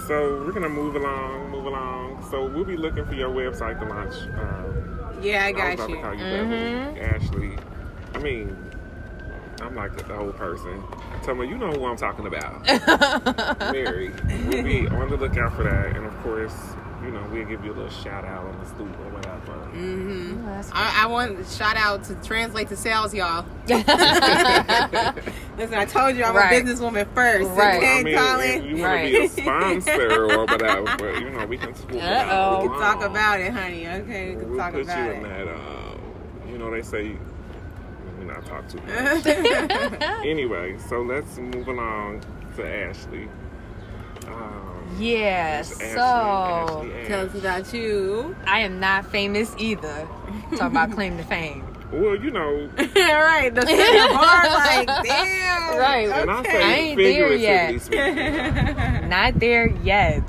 So we're gonna move along, move along. So we'll be looking for your website to launch. Um, Yeah, I got about you. to call you Mhm. Ashley. I mean, I'm like the old person. Tell me, you know who I'm talking about. Mary. We'll be on the lookout for that. And of course, you know, we'll give you a little shout out on the stoop or whatever. Mm-hmm. That's I, I want shout out to translate to sales, y'all. Listen, I told you I'm Right. a businesswoman first. Right. Okay, I mean, Colin? you want to be a sponsor or whatever, but you know, we can swoop it. Uh-oh. we can talk about it, honey. Okay, we can We'll talk put about you it. in that. Um, you know, they say let me not talk too much. anyway, so let's move along to Ashley. Um, Yeah, Ashley, so Ashley. Tell us about you. I am not famous either. Talking about claim to fame. Well, you know, right. the bar, like, damn. Right. and I I ain't there yet. speaking. Not there yet.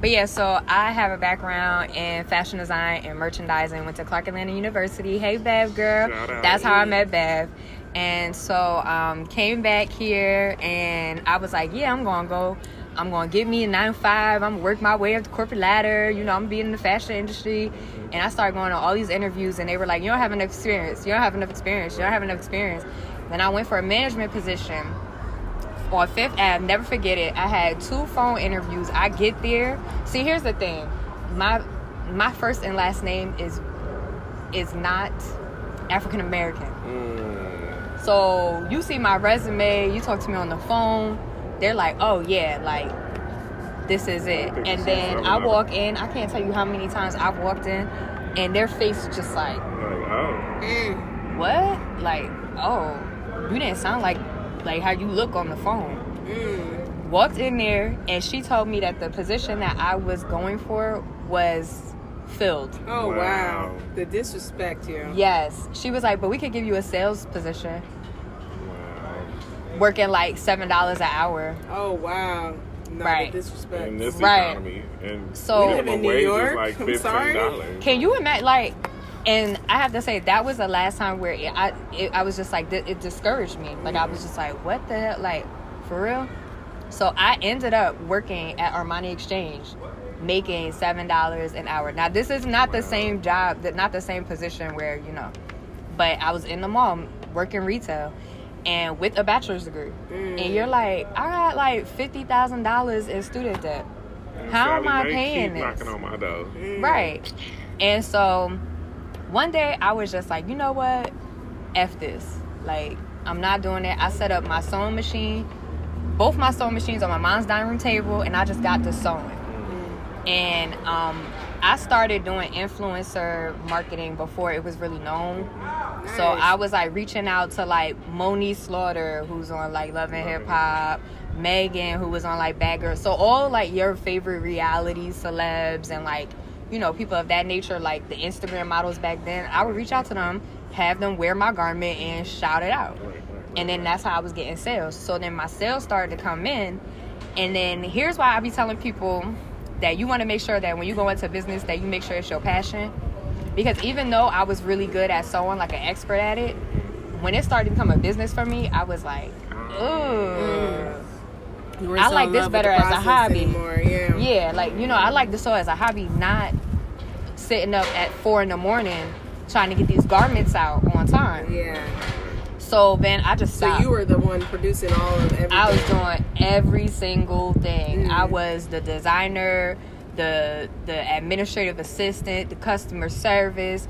But yeah, so I have a background in fashion design and merchandising. Went to Clark Atlanta University. Hey, Bev girl. That's how I met Bev. And so um, came back here, and I was like, yeah, I'm gonna go. I'm gonna get me a nine to five. I'm gonna work my way up the corporate ladder. You know, I'm gonna be in the fashion industry. And I started going to all these interviews, and they were like, you don't have enough experience. You don't have enough experience. You don't have enough experience. Then I went for a management position on Fifth Ave. Never forget it. I had two phone interviews. I get there. See, here's the thing. My my first and last name is is not African American. Mm, So you see my resume. You talk to me on the phone. They're like, oh yeah, like this is it. And then I walk in. I can't tell you how many times I've walked in, and their face is just like like, oh, Mm, what? Like, oh, you didn't sound like like how you look on the phone. mm. Walked in there and she told me that the position that I was going for was filled. Oh, wow. Wow. The disrespect here. Yes. She was like, but we could give you a sales position wow. Working like seven dollars an hour. Oh, wow. No, Right. the disrespect. In this Right. economy, and So- minimum in New wage York. is like I'm fifteen sorry. dollars. Can you imagine like and I have to say that was the last time where it, I it, I was just like it, it discouraged me. Like I was just like, what the hell? Like for real? So I ended up working at Armani Exchange, making seven dollars an hour. Now this is not the same job, that not the same position where you know, but I was in the mall working retail, and with a bachelor's degree. And you're like, I got like fifty thousand dollars in student debt. How am I paying this? knocking on my door. Right. And so one day I was just like, you know what? F this. Like, I'm not doing it. I set up my sewing machine, both my sewing machines on my mom's dining room table, and I just got to sewing. And um, I started doing influencer marketing before it was really known. So I was like reaching out to like Moniece Slaughter, who's on like Love and Hip Hop, Megan, who was on like Bad Girl. So all like your favorite reality celebs and like you know people of that nature, like the Instagram models back then. I would reach out to them, have them wear my garment, and shout it out. And then that's how I was getting sales. So then my sales started to come in. And then here's why I be telling people that you want to make sure that when you go into business that you make sure it's your passion. Because even though I was really good at sewing, like an expert at it, when it started to become a business for me, I was like, ooh. I like this better as a hobby. Anymore. Yeah. Yeah, like, you know, I like to sew as a hobby, not sitting up at four in the morning trying to get these garments out on time. Yeah. So then I just So you were the one producing all of everything. I was doing every single thing. Mm. I was the designer, the the administrative assistant, the customer service,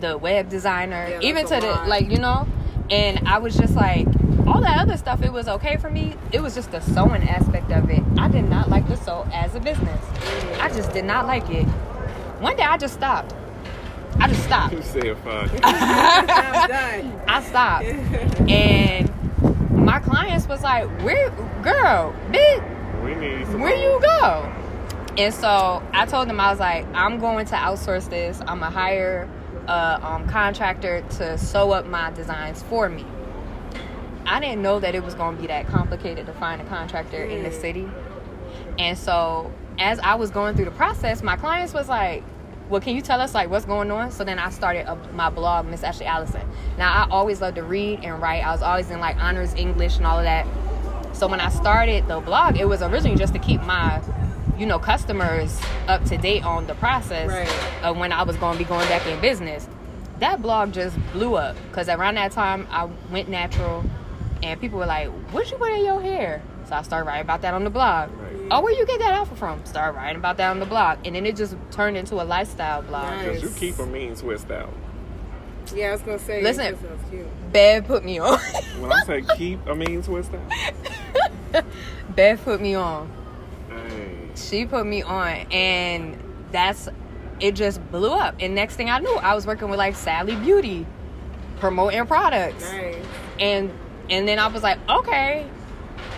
the web designer, Yeah, even to a the lot. like you know. And I was just like, all that other stuff. It was okay for me. It was just the sewing aspect of it. I did not like the sew as a business. I just did not like it. One day I just stopped. I just stopped. You said fuck. I'm done. I stopped. and my clients was like, "Where, girl, bitch, we need some where you go?" And so I told them I was like, "I'm going to outsource this. I'm gonna hire a um, contractor to sew up my designs for me." I didn't know that it was gonna be that complicated to find a contractor in the city. And so as I was going through the process, my clients was like, "Well, can you tell us like what's going on?" So then I started a, my blog, Miss Ashley Allison. Now I always loved to read and write. I was always in like honors English and all of that. So when I started the blog, it was originally just to keep my, you know, customers up to date on the process Right. of when I was going to be going back in business. That blog just blew up because around that time I went natural. and people were like, "What you put in your hair?" So I started writing about that on the blog. Right. Oh, where you get that outfit from? Start writing about that on the blog, and then it just turned into a lifestyle blog. Nice. Cause you keep a mean twist out. Yeah, I was gonna say. Listen. that cute. Bev put me on. When I say keep a mean twist out, Bev put me on. hey, She put me on, and that's it. Just blew up, and next thing I knew, I was working with like Sally Beauty, promoting products, Nice. and and then I was like, okay,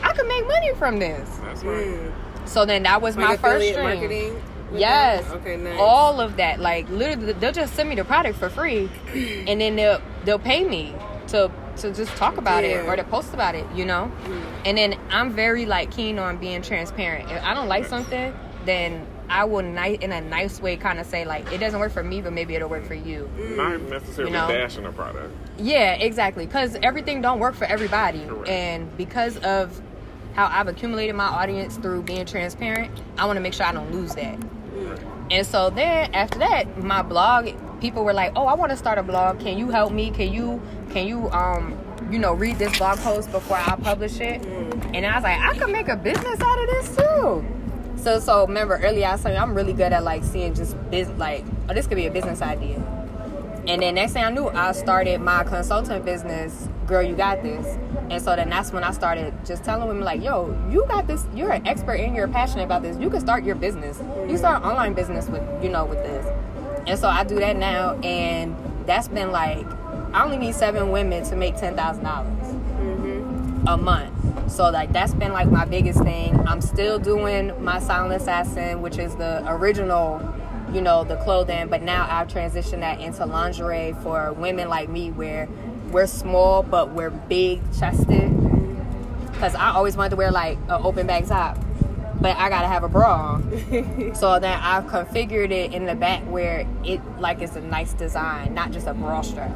I could make money from this. that's right. Mm. So then that was Like my first affiliate stream. marketing. Yes. them? Okay. Nice. All of that, like literally, they'll just send me the product for free, and then they'll they'll pay me to to just talk about it or to post about it, you know. And then I'm very like keen on being transparent. If I don't like something, then I will ni- in a nice way kind of say like it doesn't work for me, but maybe it'll work for you. Not necessarily You know? dashing a product. Yeah, exactly. Because everything don't work for everybody, Correct. and because of how I've accumulated my audience through being transparent, I want to make sure I don't lose that. And so then after that, my blog, people were like, "Oh, I want to start a blog. Can you help me? Can you can you um you know read this blog post before I publish it?" And I was like, "I could make a business out of this too." So so remember earlier I said I'm really good at like seeing just biz like oh this could be a business idea. And then next thing I knew, I started my consultant business, Girl You Got This. And so then that's when I started just telling women like, yo, you got this, you're an expert and you're passionate about this. You can start your business. You start an online business with, you know, with this. And so I do that now and that's been like I only need seven women to make ten thousand dollars mm-hmm. a month. So like that's been like my biggest thing. I'm still doing my silent assassin, which is the original, you know, the clothing, but now I've transitioned that into lingerie for women like me where we're small but we're big chested. Cause I always wanted to wear like an open back top. But I gotta have a bra on. so then I've configured it in the back where it like it's a nice design, not just a bra strap.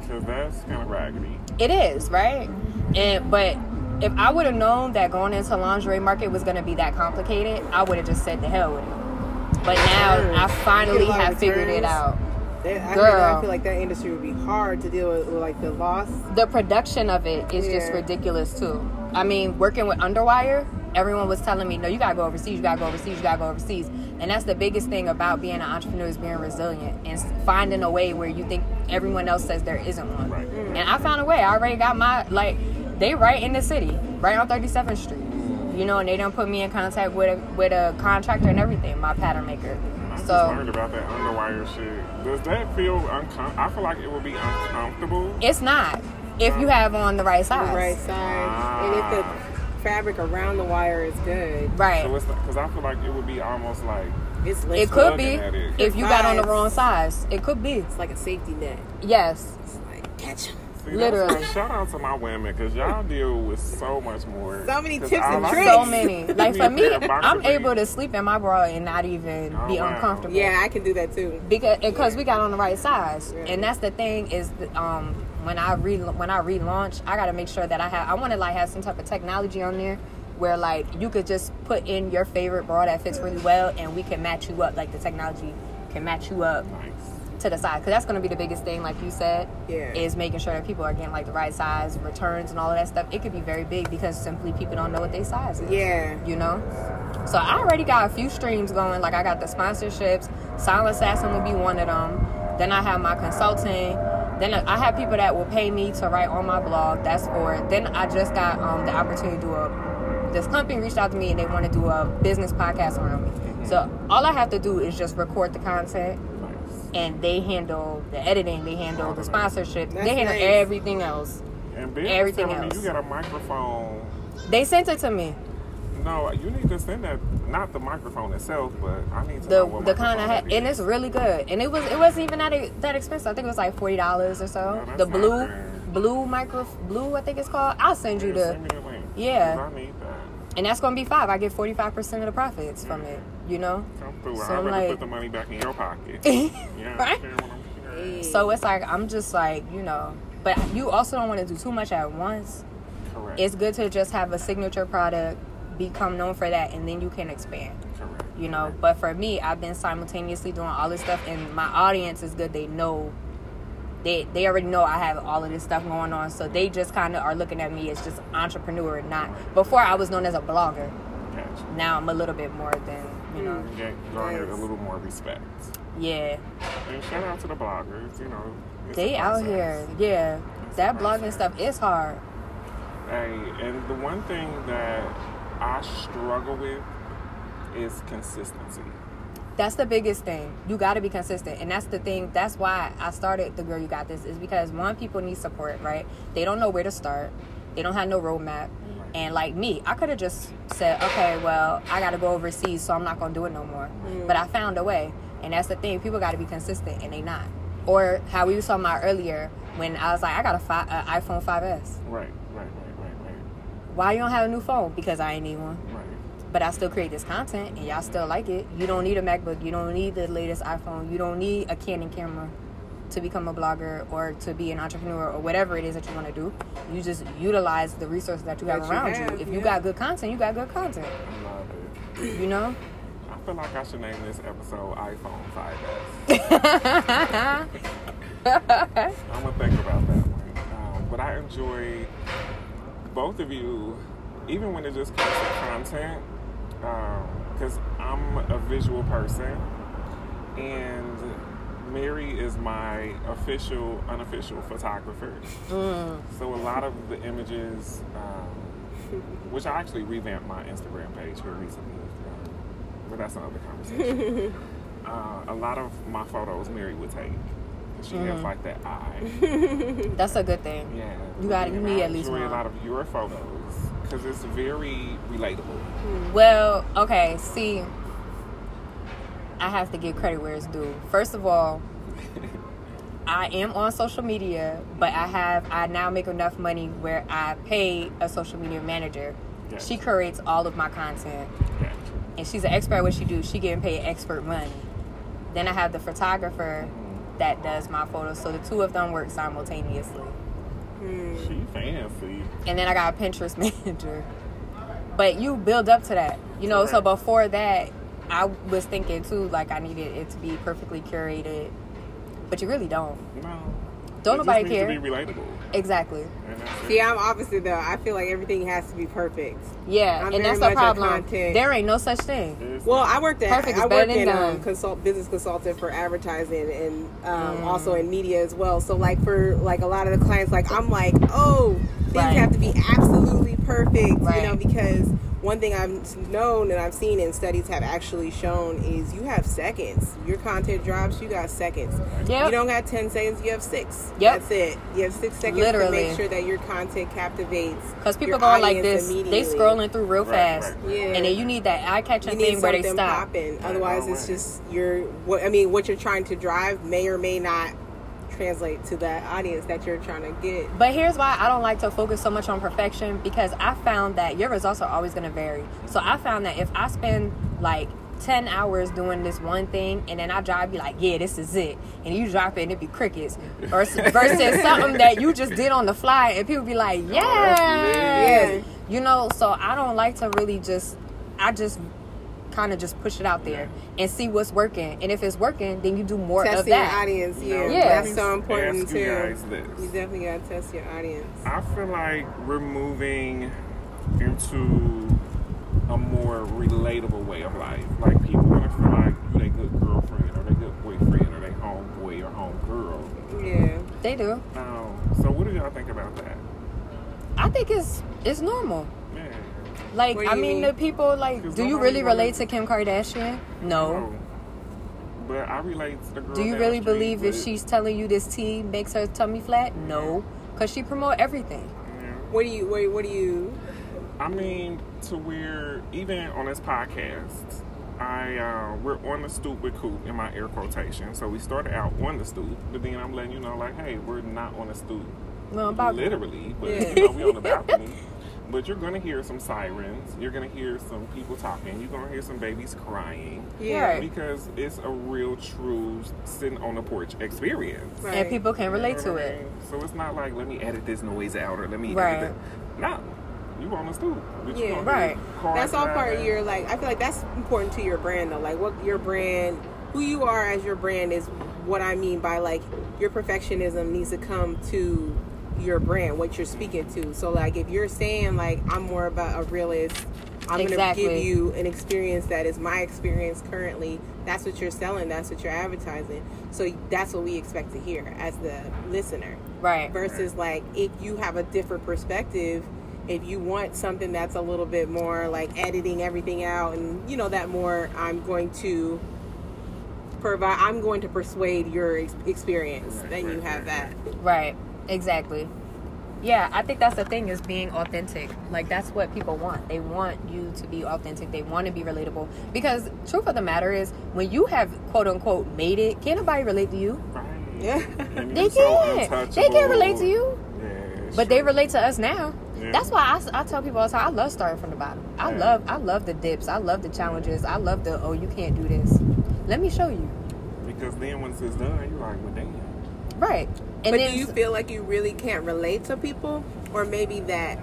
Because that's kind of raggedy. It is, right? And but if I would have known that going into lingerie market was gonna be that complicated, I would have just said the hell with it. But now I finally Get a have figured it out. That, I, Girl. I feel like that industry would be hard to deal with, with like the loss. The production of it is just ridiculous too. I mean, working with Underwire, everyone was telling me, "No, you gotta go overseas. You gotta go overseas. You gotta go overseas." And that's the biggest thing about being an entrepreneur is being resilient and finding a way where you think everyone else says there isn't one. Right. Mm. And I found a way. I already got my like they right in the city, right on 37th Street. You know, and they don't put me in contact with a with a contractor and everything, my pattern maker. I just So learned about that underwire shit. Does that feel uncomfortable? I feel like it would be uncomfortable. it's not if you have on the right The size. right size. And if the ah. fabric around the wire is good, Right. So it's because I feel like it would be almost like it's It could be it. if you got on the wrong size. It could be. It's like a safety net. Yes. It's like catch 'em. See, Literally. that's- Shout out to my women because y'all deal with so much more. So many tips and I- tricks. So many. Like for me, I'm able to sleep in my bra and not even Oh, be wow. uncomfortable. Yeah, I can do that too. because because we got on the right size, Yeah. and that's the thing is um when I re when I relaunch, I gotta make sure that I have I want to like have some type of technology on there where like you could just put in your favorite bra that fits really well, and we can match you up. Like the technology can match you up Nice. To the side because that's going to be the biggest thing like you said Yeah. is making sure that people are getting like the right size returns and all of that stuff it could be very big because simply people don't know what their size is Yeah. you know so i already got a few streams going like i got the sponsorships silent assassin will be one of them then i have my consulting then i have people that will pay me to write on my blog that's for then i just got um, the opportunity to do a this company reached out to me and they want to do a business podcast around me so all i have to do is just record the content. And they handle the editing, they handle the sponsorship, That's they handle nice. everything else. And Ben Everything was telling else. me you got a microphone. They sent it to me. No, you need to send that. Not the microphone itself, but I need to The know what the kind I microphone had, and it's really good. And it was it wasn't even that that expensive. I think it was like forty dollars or so. No, the blue bad. blue micro blue I think it's called. I'll send you the send me the link. Yeah. 'Cause I need that. and that's gonna be five. I get forty five percent of the profits from mm. it. You know. Through. So I'd I'm rather like- put the money back in your pocket. yeah, Right? understand what I'm saying? So it's like I'm just like you know, but you also don't want to do too much at once. Correct. It's good to just have a signature product, become known for that, and then you can expand. Correct. you know but for me i've been simultaneously doing all this stuff and my audience is good they know they they already know I have all of this stuff going on, so they just kind of are looking at me as just entrepreneur. Not before I was known as a blogger. Gotcha. Now I'm a little bit more than you know. You get garnered a little more respect. Yeah, And shout out to the bloggers, you know. they out here. Yeah, It's that blogging stuff is hard. Hey, and the one thing that I struggle with is consistency. That's the biggest thing. You got to be consistent, and that's the thing. That's why I started the girl. You got this is because one people need support, right? They don't know where to start. They don't have no roadmap. And like me, I could have just said, okay, well, I got to go overseas, so I'm not gonna do it no more. Mm. But I found a way, and that's the thing. People got to be consistent, and they not. Or how we was talking about earlier when I was like, I got a fi- a iPhone 5s. Right, right, right, right, right, Why you don't have a new phone? Because I ain't need one. right. but I still create this content and y'all still like it. You don't need a MacBook. You don't need the latest iPhone. You don't need a Canon camera to become a blogger or to be an entrepreneur or whatever it is that you want to do. You just utilize the resources that you have That you around have, you. If you got good content, you got good content. I love it. You know? I feel like I should name this episode iPhone 5S. I'm gonna think about that one. Um, but I enjoy both of you, even when it just comes to content, because I'm a visual person, and Mary is my official, unofficial photographer. So a lot of the images, um, which I actually revamped my Instagram page here recently, um, but that's another conversation. uh, a lot of my photos Mary would take. She has like that eye. That's a good thing. Yeah. You got- And need at least enjoy a lot of your photos because it's very relatable. Well, okay, see, I have to give credit where it's due. First of all, I am on social media, but I have I now make enough money where I pay a social media manager. Yes. She curates all of my content, Yeah. and she's an expert at what she do. She getting paid expert money. Then I have the photographer mm-hmm. that does my photos, so the two of them work simultaneously. Hmm. She fancy. and then I got a Pinterest manager. But you build up to that, you know. So before that, I was thinking too, like I needed it to be perfectly curated, but you really don't. No. Don't it nobody just needs care. To be relatable. Exactly. And that's it. See, I'm opposite though. I feel like everything has to be perfect. Yeah, I'm and that's the problem. content- There ain't no such thing. Well, I worked at Perfect I better worked in um, consult business consultant for advertising and um, Mm. also in media as well. So like for like a lot of the clients, like I'm like, oh, things Right. have to be absolutely perfect, Right. you know, because one thing I've known and I've seen and studies have actually shown is you have seconds. Your content drops, you got seconds. Yep. You don't got ten seconds, you have six. Yep. That's it. You have six seconds to make sure that your content captivates. Because people your going like this, they scrolling through real Right, fast, right, Yeah. and then you need that eye catching you thing where they stop. popping. Otherwise, it's just you're. What I mean, what you're trying to drive may or may not translate to that audience that you're trying to get. But here's why I don't like to focus so much on perfection because I found that your results are always going to vary. So I found that if I spend like 10 hours doing this one thing and then I drive, be like, yeah, this is it. And you drop it and it be crickets. Versus, versus something that you just did on the fly and people be like, oh, that's yeah. lit. You know, so I don't like to really just, I just kind of just push it out there and see what's working. And if it's working, then you do more of Testing your that. audience, You yeah, know, Yeah. that's so important ask you too. guys this. You definitely gotta test your audience. I feel like we're moving into a more relatable way of life. Like people want to feel like you they good girlfriend or they good boyfriend or they homeboy or homegirl. Yeah, They do. Um, so what do y'all think about that? I think it's it's normal. Man, Like, I mean, mean? the people, like, do you really relate to Kim Kardashian? No. no. But I relate to the girl. Do you really believe if she's telling you this tea makes her tummy flat? No. Because she promote everything. Yeah. what do you? What, what do you? I mean, to where even on this podcast, I uh, we're on the stoop with Coop in my air quotation. So we started out on the stoop, but then I'm letting you know, like, hey, we're not on the stoop, No, about literally, but Yeah. you know, we on the balcony. But you're gonna hear some sirens. You're gonna hear some people talking. You're gonna hear some babies crying Yeah, because it's a real, true sitting on the porch experience. Right. And people can relate You to know what it. So it's not like let me edit this noise out or let me Right. edit it. No, you on the stoop. Yeah. Right. that's all part of your like. I feel like that's important to your brand though. Like what your brand, who you are as your brand is what I mean by like your perfectionism needs to come to your brand, what you're speaking to. So like if you're saying like I'm more about a realist, I'm Exactly. gonna give you an experience that is my experience currently. That's what you're selling. That's what you're advertising. So that's what we expect to hear as the listener. Right. Versus like if you have a different perspective, if you want something that's a little bit more like editing everything out and you know that more, I'm going to provide. I'm going to persuade your ex- experience. Then you have that. Right. Exactly. Yeah, I think that's the thing is being authentic. Like that's what people want. They want you to be authentic. They want to be relatable. Because truth of the matter is, when you have quote unquote made it, can't nobody relate to you. Right. Yeah. They so can't. They can't relate to you. Yeah, But they relate to us now. Yeah. That's why I tell people all the time. I love starting from the bottom. I Yeah. love I love the dips. I love the challenges. I love the oh you can't do this. Let me show you. Because then once it's done, you're like, well, damn. Right. And but then do you feel like you really can't relate to people, or maybe that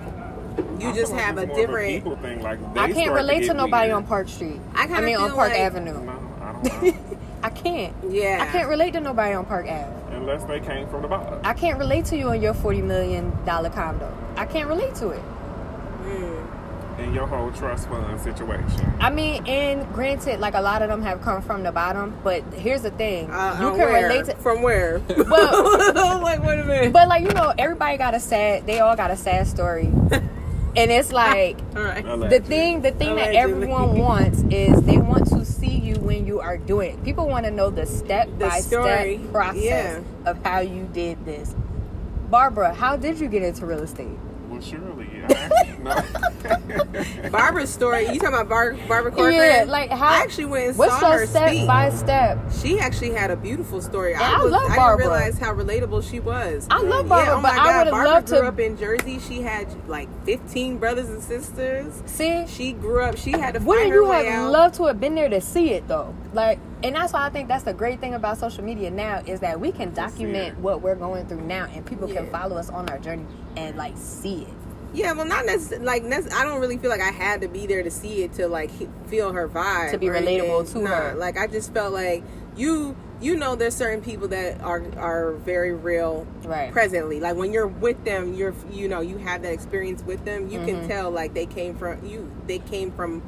you I just feel like have it's a more of different? people thing. Like they I can't relate to get nobody weird. on Park Street. I I mean on Park like- Avenue. No, I don't know. I can't. Yeah. I can't relate to nobody on Park Ave. Unless they came from the bottom. I can't relate to you in your forty million dollar condo. I can't relate to it. Mm. In your whole trust fund situation. I mean, and granted, like a lot of them have come from the bottom, but here's the thing: Uh, you uh, can where? relate to. from where? Well, like wait a minute. but like you know, everybody got a sad. They all got a sad story, and it's like All right. the thing. The thing that everyone wants is they want to see you when you are doing. it. People want to know the step The by story. step process Yeah. of how you did this. Barbara, how did you get into real estate? Well, surely. I. Barbara's story. You talking about Bar- Barbara Corcoran? Yeah, like how? I actually went and What's saw her step speak. by step? She actually had a beautiful story. Yeah, I was, love I Barbara. didn't realize how relatable she was. I love Yeah, Barbara, oh but my I God, would have Barbara loved grew to up in Jersey. She had like 15 brothers and sisters. see. She grew up. She had to Wouldn't find her you have out. loved to have been there to see it though? Like, and that's why I think that's the great thing about social media now is that we can document what we're going through now, and people can follow us on our journey and like see it. Yeah, well, not necessarily. Like, nec- I don't really feel like I had to be there to see it to like he- feel her vibe To be or relatable anything. to Nah, her. Like, I just felt like you, you know, there's certain people that are are very real Right. presently. Like when you're with them, you're you know you have that experience with them. You Mhm. can tell like they came from you. They came from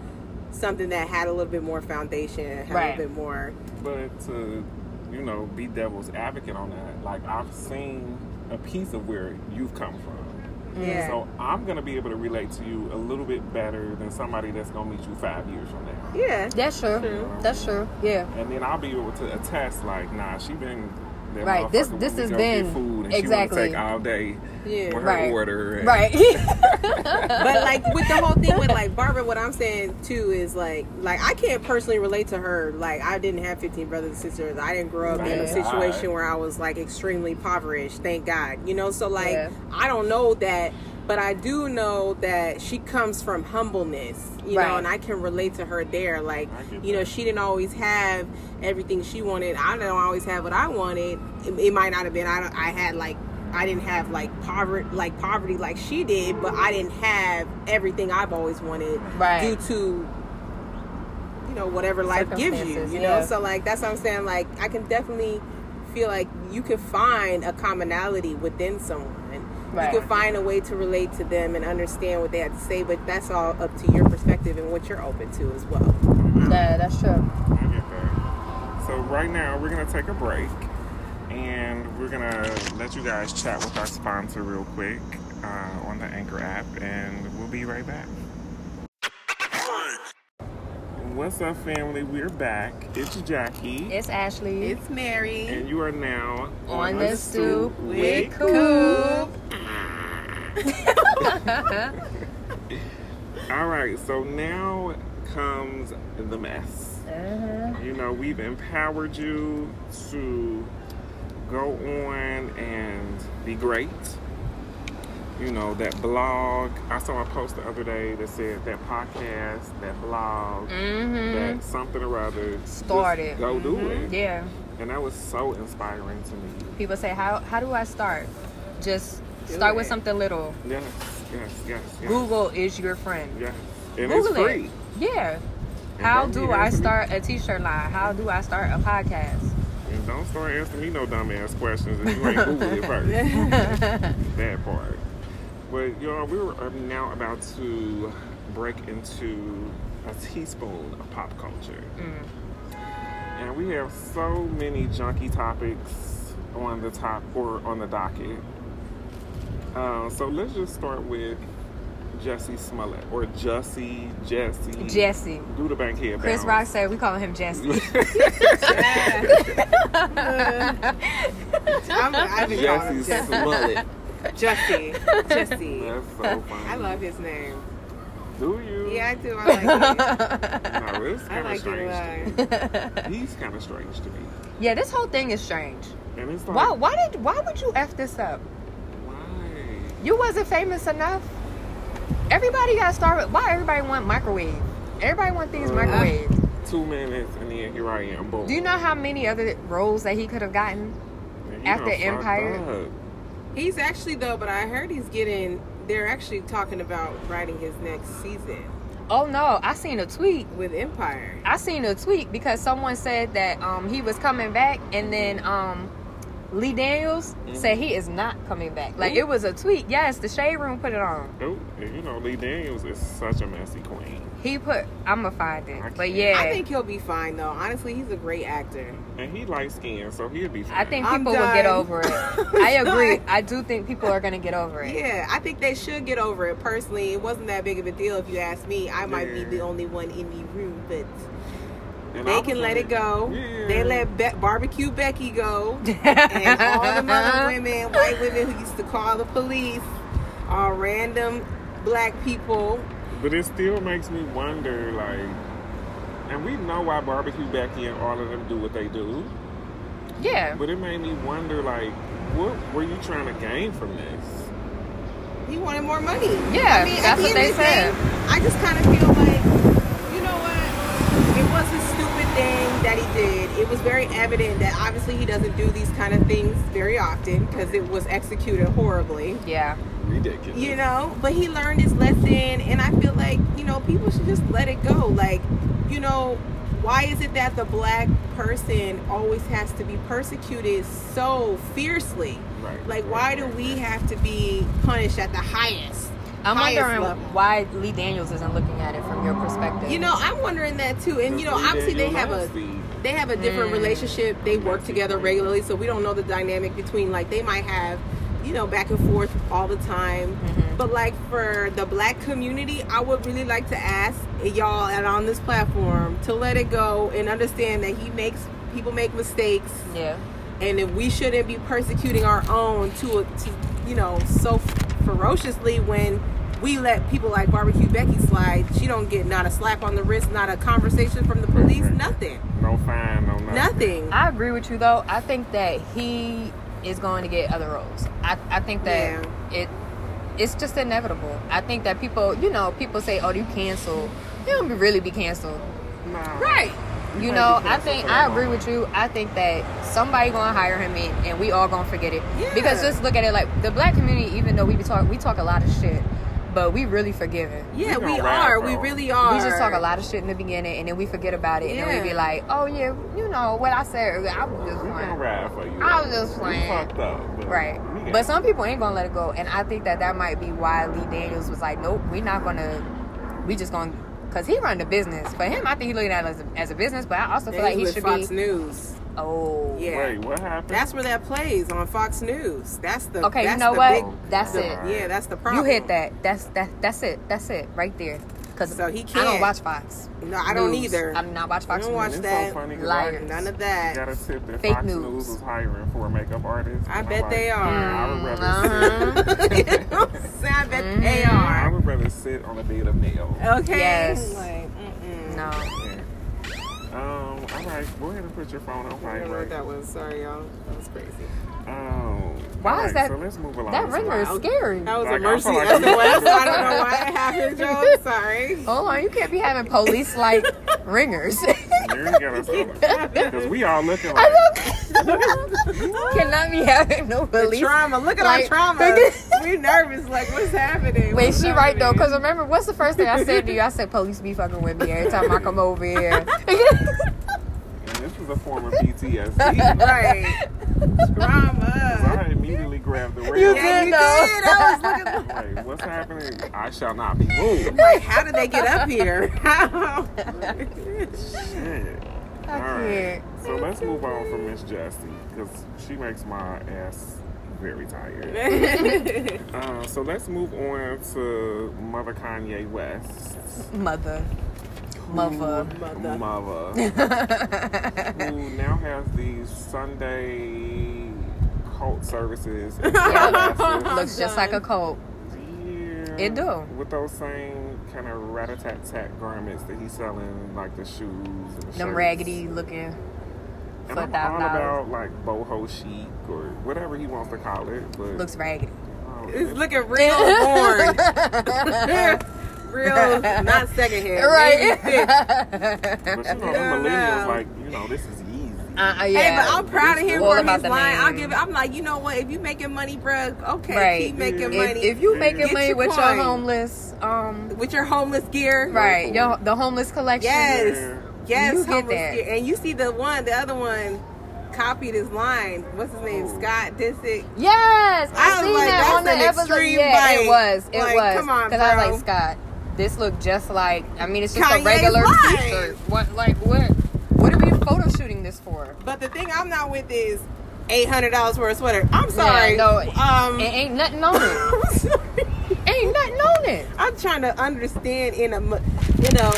something that had a little bit more foundation, had a little bit more. But to, you know, be devil's advocate on that, like I've seen a piece of where you've come from. Yeah. So I'm gonna be able to relate to you a little bit better than somebody that's gonna meet you five years from now. Yeah. That's true. True. That's true. Yeah. And then I'll be able to attest, like, nah, she been that Right, this- this when we has been- food and exactly. She take all day Yeah. her Right. order. And, Right. but like with the whole thing with like Barbara, what I'm saying too is like like I can't personally relate to her. Like I didn't have 15 brothers and sisters. I didn't grow up in a situation God. where I was like extremely impoverished. Thank God, you know. So like Yeah. I don't know that, but I do know that she comes from humbleness, you know, and I can relate to her there. Like you know, she didn't always have everything she wanted. I don't always have what I wanted. It, it might not have been. I don't, I had like. I didn't have like poverty, like poverty, like she did, but I didn't have everything I've always wanted Right. due to, you know, whatever life gives you. Circumstances, You know, yeah. so like that's what I'm saying. Like I can definitely feel like you can find a commonality within someone. Right. You can find a way to relate to them and understand what they have to say, but that's all up to your perspective and what you're open to as well. yeah, that's true. I get that. So right now we're gonna take a break, and we're gonna let you guys chat with our sponsor real quick uh, on the Anchor app, and we'll be right back. What's up, family? We're back. It's Jackie, It's Ashley. It's Mary. and you are now on the stoop with Coop. Coop. All right, so now comes the mess. Uh-huh. You know, we've empowered you to go on and be great. You know, that blog. I saw a post the other day that said that podcast, that blog, Mm-hmm. that something or other. Started. Go do it. Yeah. And that was so inspiring to me. People say, how how do I start? Just start with something little. Yes, yes, yes, yes. Google is your friend. Yes. And Google it's free. it. Yeah. And How do I start a t-shirt line? How do I start a podcast? And don't start asking me no dumbass questions if you ain't Google it first. that part. But y'all, we were uh, now about to break into a teaspoon of pop culture. And we have so many junky topics on the top or on the docket. Uh, so let's just start with Jesse Smollett or Jussie, Jesse. Jesse. Do the bankhead Chris bounce. Rock said we call him Jesse. I'm, I've been calling him Jesse Jesse. Smollett. Jesse. Jesse. That's so funny. I love his name. Do you? Yeah, I do. I like it. No, it's kind of like strange to me. He's kind of strange to me. yeah, this whole thing is strange. And it's like, Why? Why did? Why would you f this up? Why? You wasn't famous enough. Everybody got to start with. Why everybody want microwave? Everybody want these Uh, microwaves. Two minutes and then here I am. Boom. Do you know how many other roles that he could have gotten? And you after Empire? up. He's actually though, but I heard he's getting. They're actually talking about writing his next season Oh no! I seen a tweet. with Empire. I seen a tweet because someone said that um, he was coming back, and then um, Lee Daniels mm-hmm. said he is not coming back. Like Who? it was a tweet. Yes, the shade room put it on. Oh, and you know, Lee Daniels is such a messy queen. He put. I'ma find it. But yeah, I think he'll be fine though. Honestly, he's a great actor. And he likes skin, so he'll be fine. I think people will get over it. I agree. I do think people are gonna get over it. Yeah, I think they should get over it. Personally, it wasn't that big of a deal if you ask me. I might be the only one in the room, but And they was can let like, it go. Yeah. They let Be- barbecue Becky go, and all the other women, white women who used to call the police, are random black people. But it still makes me wonder, like, and we know why Barbecue Becky and all of them do what they do. Yeah. But it made me wonder, like, what were you trying to gain from this? He wanted more money. Yeah, I mean, at that's the what end they of the day, said. I just kind of feel like, you know what? It was a stupid thing that he did. It was very evident that obviously he doesn't do these kind of things very often because it was executed horribly. Yeah. Ridiculous. You know, but he learned his lesson, and I feel like you know people should just let it go. Like, you know, why is it that the black person always has to be persecuted so fiercely? Right. Like, why do we have to be punished at the highest? I'm wondering level? why Lee Daniels isn't looking at it from your perspective. You know, I'm wondering that too. And you know, Lee obviously they have a nasty. they have a different Mm. relationship. They work together regularly, so we don't know the dynamic between like they might have, you know, back and forth all the time. Mhm. But like for the black community, I would really like to ask y'all and on this platform to let it go and understand that he makes people make mistakes Yeah. And if we shouldn't be persecuting our own to, to you know so ferociously when we let people like barbecue becky slide she don't get not a slap on the wrist not a conversation from the mm-hmm. police nothing No fine, no nothing. nothing I agree with you though. I think that he is going to get other roles. I, I think that it it's just inevitable. I think that people, you know, people say, "Oh, you cancel." You don't really be canceled, Nah. right you know. I think I agree moment. with you. I think that somebody gonna hire him in, and we all gonna forget it. Yeah. Because just look at it like the black community. Even though we be talk, we talk a lot of shit, but we really forgive it. yeah We we, gonna rap, are we really are We just talk a lot of shit in the beginning, and then we forget about it, and then we be like, "Oh yeah, you know what I said earlier. I was just We gonna playing." for you. I was just We playing. fucked up. But Right. But some people ain't gonna let it go, and I think that that might be why Lee Daniels was like, "Nope, we're not gonna. We just gonna." Cause he run the business. For him, I think he looking at it as a, as a business, but I also feel And like he's he with should Fox be. News. Oh. Yeah. Wait, what happened? That's where that plays on Fox News. That's the Okay, you know the what? big- That's the- it. Yeah, that's the problem. You hit that. That's that. That's it. That's it right there. Cause So he I don't watch Fox. No, I don't News. either. I do not watch Fox I don't watch it's that. so funny 'cause Liars. None of I that. got a tip that Fake Fox news. News was hiring for a makeup artist. I bet I'm they like, are. I would rather Uh-huh. sit. You know what I'm saying? I bet Mm-hmm. they I would rather sit on a bed of nails. Okay. Yes. Like, mm-mm. No. Yeah. Um. All right. Go ahead and put your phone on I don't know what vibrate. that was. Sorry, y'all. That was crazy. Um. Why all is that- So let's move along. That ringer is scary. That was Like, I a mercy like SOS. I'm- I don't know why it happened, Joe. Sorry. Hold on, you can't be having police like ringers. You gotta stop. Because we all looking like. Cannot be having no The police. trauma. Look at Like- our trauma. we nervous. Like, what's happening? Wait, What's she right though, because remember, what's the first thing I said to you? I said, police be fucking with me every time I come over here. And a form of PTSD. right. Drama. I immediately grabbed the rail. You Yeah, did you know. did. I was looking. Like, what's happening? I shall not be moved. Like, how did they get up here? How? Shit. I All right. can't. So let's move on from Miss Jussie because she makes my ass very tired. Uh, so let's move on to Mother Kanye West. Mother. Mother. Mother. Mother. who now has these Sunday cult services. Looks just like a cult. Yeah. It do. With those same kind of rat-a-tat-tat garments that he's selling, like the shoes and the Them raggedy looking And for a I'm all about like boho chic or whatever he wants to call it, but Looks raggedy. oh, It's it- looking real worn. real, not secondhand. Right. But you know, the Yeah, millennials no. like you know this is easy. Uh, Hey, yeah. but I'm proud of him for about his line. I'll give it. I'm like, you know what? If you making money, bruh, okay, Right. keep making Yeah. if, money if you making Get money your with coin. your homeless, um, with your homeless gear. right, your the homeless collection. Yes. Yeah. Yes, You get homeless that. gear. And you see the one, the other one copied his line. What's his name? Ooh. Scott Disick. Yes, I, I was seen like, that that's on the an episode. extreme Yeah, bite. it was. It Like, was. come on, I was bro. like, Scott, this look just like. I mean, it's just Kanye's a regular line. t-shirt. What, like, what? What are we photo shooting this for? But the thing I'm not with is eight hundred dollars for a sweater. I'm sorry. Yeah, no, um, it ain't nothing on it. I'm sorry. ain't nothing on it. I'm trying to understand in a you know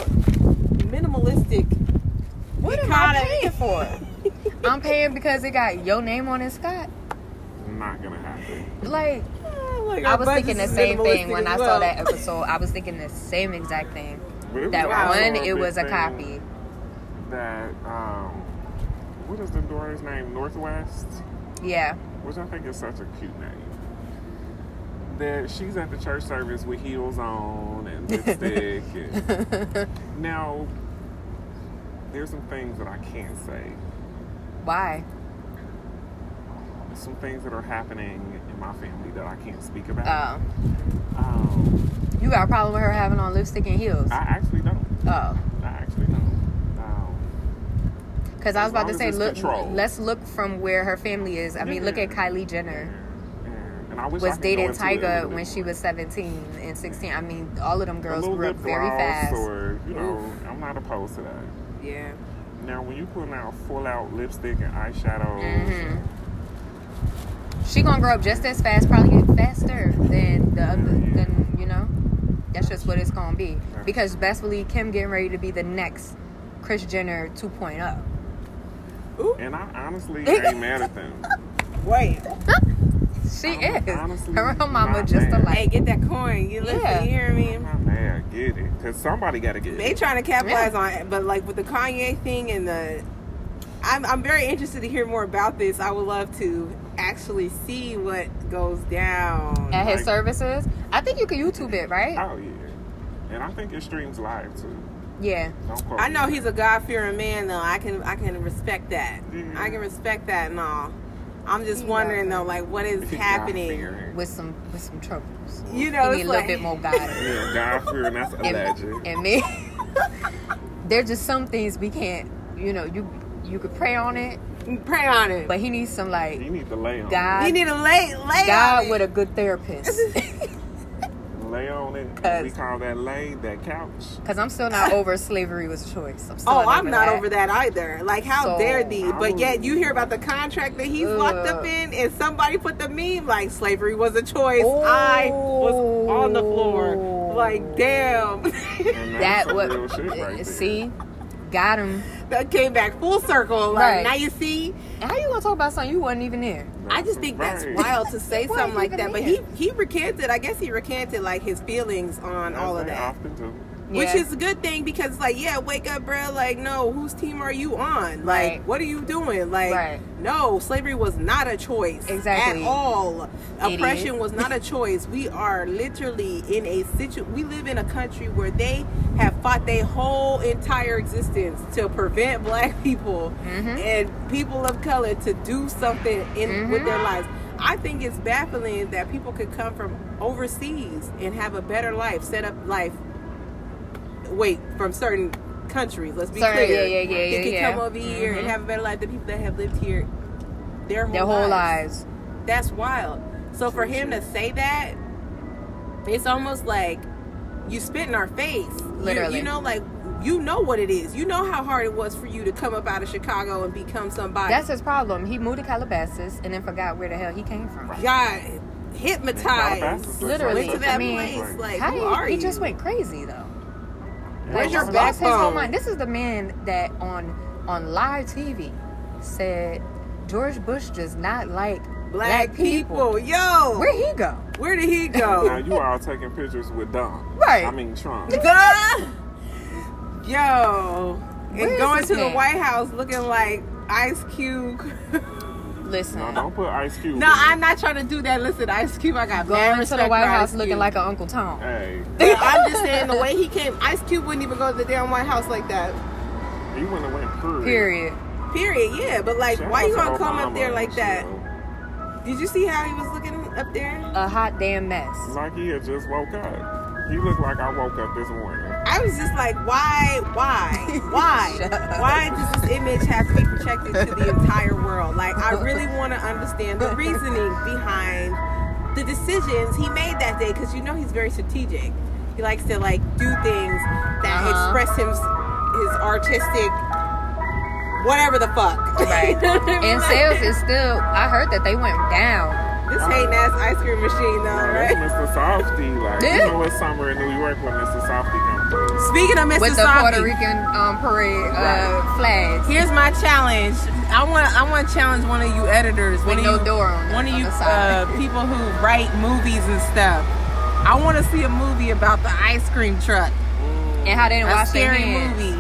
minimalistic. What am I paying for? I'm paying because it got your name on it, Scott. Not gonna happen. Like, Like, I was thinking the same thing minimalistic when I as saw that episode. I was thinking the same exact thing. But it was That one, it was a copy. That um, what is the daughter's name? North West. Yeah. which I think is such a cute name. That she's at the church service with heels on and lipstick. and now, there's some things that I can't say. Why? Some things that are happening in my family that I can't speak about. Oh. Um, You got a problem with her having on lipstick and heels? I actually don't. Oh. I actually don't. Um, Because I was about to say, look, controlled. let's look from where her family is. I mean, look Yeah. at Kylie Jenner. and, and, and I wish I Was go dating into it a Tyga when she was 17 and 16. I mean, all of them girls grew up very fast. Or, you know, I'm not opposed to that. Yeah. Now, when you put out full out lipstick and eyeshadow, Mhm. She gonna grow up just as fast, probably get faster than the other, than you know. That's just what it's gonna be. Because best believe Kim getting ready to be the next Kris Jenner oh. 2.0. Ooh. and I honestly ain't mad at them. Wait. She I'm is. honestly Her and mama just mad. Hey, get that coin. You listen. Yeah. You hear me? I'm not mad. Get it, cause somebody got to get They it. trying to capitalize on it, but like with the Kanye thing and the, I'm I'm very interested to hear more about this. I would love to actually see what goes down. At his Like- services, I think you can YouTube it, right? Oh yeah, and I think it streams live too. Yeah. Don't quote I know me. he's a God fearing man though. I can I can respect that. Yeah. I can respect that and all. I'm just He wondering though, like what is happening? With some with some troubles. You He know, need it's a little bit more guidance. Yeah, God fearing. That's alleged. and, and me there's just some things we can't you know you you could pray on it pray on it. but he needs some like you need to lay on God- you need to lay lay god on it. with a good therapist. Lay on it. We call that lay, that couch. because i'm still not over slavery was a choice i'm still Oh, not I'm over not that. over that either. Like, how So- dare thee? But yet, you hear about the contract that he's locked up in, and somebody put the meme like slavery was a choice. I was on the floor, like, damn. And that's that some what real shit right uh, there. See got him that came back full circle. Like, Right. now you see. how you gonna talk about something you wasn't even there I just think that's wild to say something like even that. But he he recanted. I guess he recanted like his feelings on As all of that. Often Which is a good thing because, like, yeah, wake up, bro. Like, no, whose team are you on? Like, Right. what are you doing? Like, Right. no, slavery was not a choice Exactly. at all. Idiot. Oppression was not a choice. We are literally in a situ. We live in a country where they have fought their whole entire existence to prevent black people Mhm. and people of color to do something in with Mhm. their lives. I think it's baffling that people could come from overseas and have a better life, set up life wait from certain countries. Let's be Sorry, clear. yeah, yeah, yeah, They yeah, can yeah. come over here and Mhm. have a better life than people that have lived here their whole, Their whole lives. lives. That's wild. So for him to say that, it's almost like you spit in our face. You- Literally. you know, like you know what it is. You know how hard it was for you to come up out of Chicago and become somebody. That's his problem. He moved to Calabasas and then forgot where the hell he came from. got hypnotized. Literally. Went to that I mean, place. Like, How who did are he, you? he just went crazy though. Where's your just lost his whole mind. This is the man that on on live TV said George Bush does not like Black people. Yo. Where he go? Where did he go? Now go? you all taking pictures with Don. Right. I mean Trump. Duh. Yo. Where and going this to the? White House looking like Ice Cube. Listen, No, don't put Ice Cube. no, I'm not trying to do that. Listen, Ice Cube, I got mad going to the White House looking like an Uncle Tom. Hey, But I'm just saying the way he came, Ice Cube wouldn't even go to the damn White House like that. he wouldn't have went through. Period. Period. Yeah, but like, Shout why out you to gonna come up there like that? Did you see how he was looking up there? A hot damn mess. Like he had just woke up. He looked like I woke up this morning. I was just like, why, why, why, why does this image have to be projected to the entire world? Like, I really want to understand the reasoning behind the decisions he made that day, because you know he's very strategic. He likes to like do things that Uh-huh. express him his artistic, whatever the fuck. Right. And sales is still. I heard that they went down. This hating ass ice cream machine, though, That's right? Mr. Softee. Like, Yeah. you know it's summer in New York when Mr. Softee comes through. Speaking of Mr. with the Puerto Rican um, parade uh, flags. Here's my challenge. I want I want to challenge one of you editors, one of no you, door on it, one of you uh, people who write movies and stuff. I want to see a movie about the ice cream truck. and how they didn't A wash their scary hands. movie.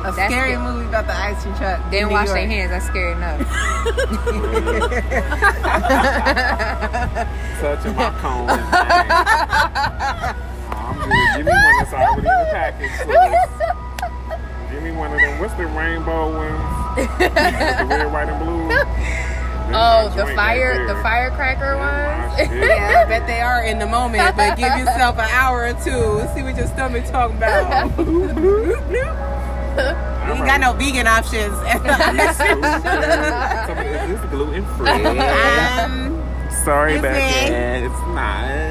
A That's scary good. movie about the ice cream truck. They didn't New wash their hands. That's scary enough. Touching my cone. And thing. I'm. Give me one that's already in the package, please. Give me one of them. What's the rainbow ones? The red, white, and blue. Them oh, the fire, the firecracker ones. Yeah, I bet they are in the moment, but give yourself an hour or two. See what your stomach talking about. You ain't got no vegan options. Is this gluten free? um, Sorry that. It's not.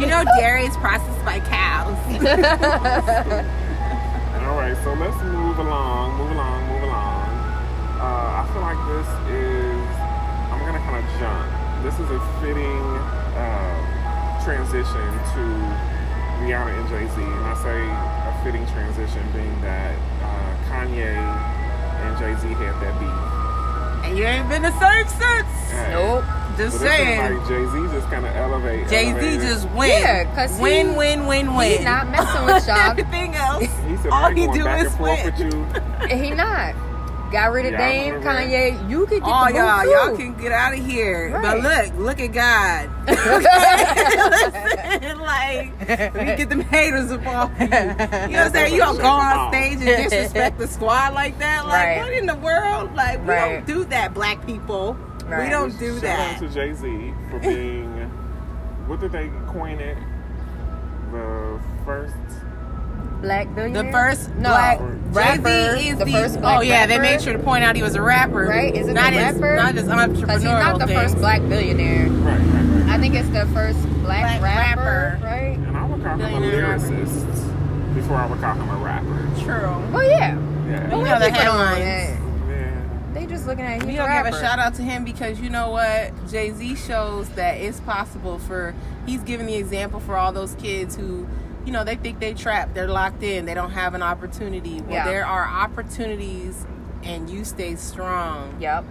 You know dairy is processed by cows. All right, so let's move along, move along, move along. Uh, I feel like this is, I'm gonna kind of jump. This is a fitting uh, transition to Rihanna and Jay Z, and I say a fitting transition being that uh, Kanye and Jay Z had that beef. And you ain't been the same since. Hey, Nope. Just But saying. like Jay Z just kind of elevate. Jay Z just win. Yeah, 'cause he- win, win, win, win. He's not messing with y'all. Everything else. He said, all he do back is and forth win. with you." he not. Got rid of Yeah, Dame. Kanye. You could get Oh the y'all, too. y'all can get out of here. But look, look at God. Listen, like we get them haters up off you. You know what I'm saying? You don't go on stage and disrespect the squad like that. Like Right. what in the world? Like we Right. don't do that, black people. We don't do Shout that. out to Jay Z for being, what did they coin it? The first. Black billionaire. The first no, black rapper. Jay-Z is the, the, first black Oh yeah, they made sure to point out he was a rapper. Right? Is it not the his, rapper? Not his entrepreneurial Because he's not the things. first black billionaire. Right, right, right. I think it's the first black, Black rapper, rapper. right? And I would call him a Billionaire rapper. lyricist before I would call him a rapper. True. Well, yeah. Yeah. You know the headlines. They just looking at him. We you. don't give a shout out to him because you know what? Jay Z shows that it's possible for. He's giving the example for all those kids who, you know, they think they trapped, they're locked in, they don't have an opportunity. Well, Yeah. there are opportunities, and you stay strong, Yep.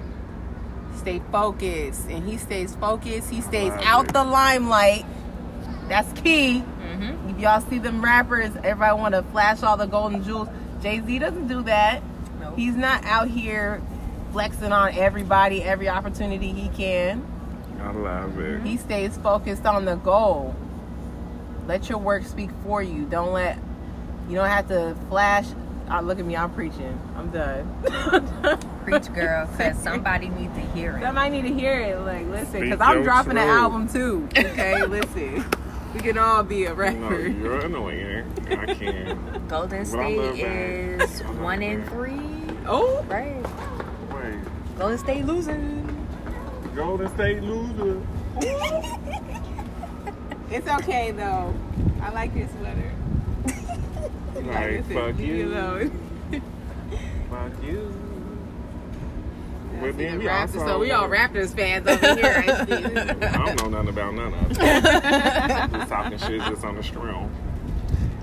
stay focused, and he stays focused. He stays Right. out the limelight. That's key. Mm-hmm. If y'all see them rappers, everybody want to flash all the golden jewels. Jay Z doesn't do that. Nope. He's not out here flexing on everybody every opportunity he can. I love it. He stays focused on the goal. Let your work speak for you. Don't let you don't have to flash. Oh, look at me, I'm preaching. I'm done. Preach, girl, because somebody needs to hear it. Somebody need to hear it. Like, listen, because I'm your dropping an album too. Okay, listen. We can all be a No, rapper. you're annoying. I can't. Golden But State is one in that. three. Oh, Right. Wait. Golden State losing. Golden State loser. It's okay though. I like your sweater. Like, fuck you. alone. Fuck you. See then we Raptors, also. so we all Raptors fans over here. I. I don't know nothing about none of it. just talking shit just on the stream. Um,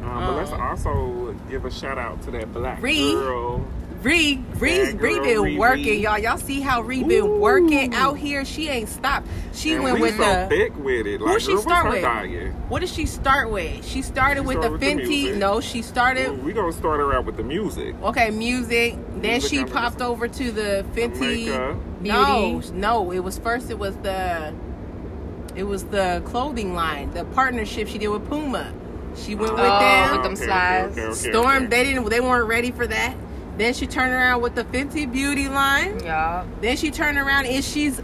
but let's Oh. also give a shout out to that black Ree. girl. Ree, Ree, Bad Ree been Ree, working, Ree. y'all. Y'all see how Ree been Ooh. working out here? She ain't stopped. She and went with so the. thick with it. Who Like, she girl, what's start with? diet? What did she start with? She started She with started the with Fenty. music. no, she started. We gonna start her out with the music. Okay, music. Then Music she popped this. over to the Fenty. makeup. No, no. It was first. It was the. It was the clothing line, the partnership she did with Puma. She went with Oh, them. with them slides. Storm. okay. They didn't. They weren't ready for that. Then she turned around with the Fenty Beauty line. Yeah. Then she turned around and she's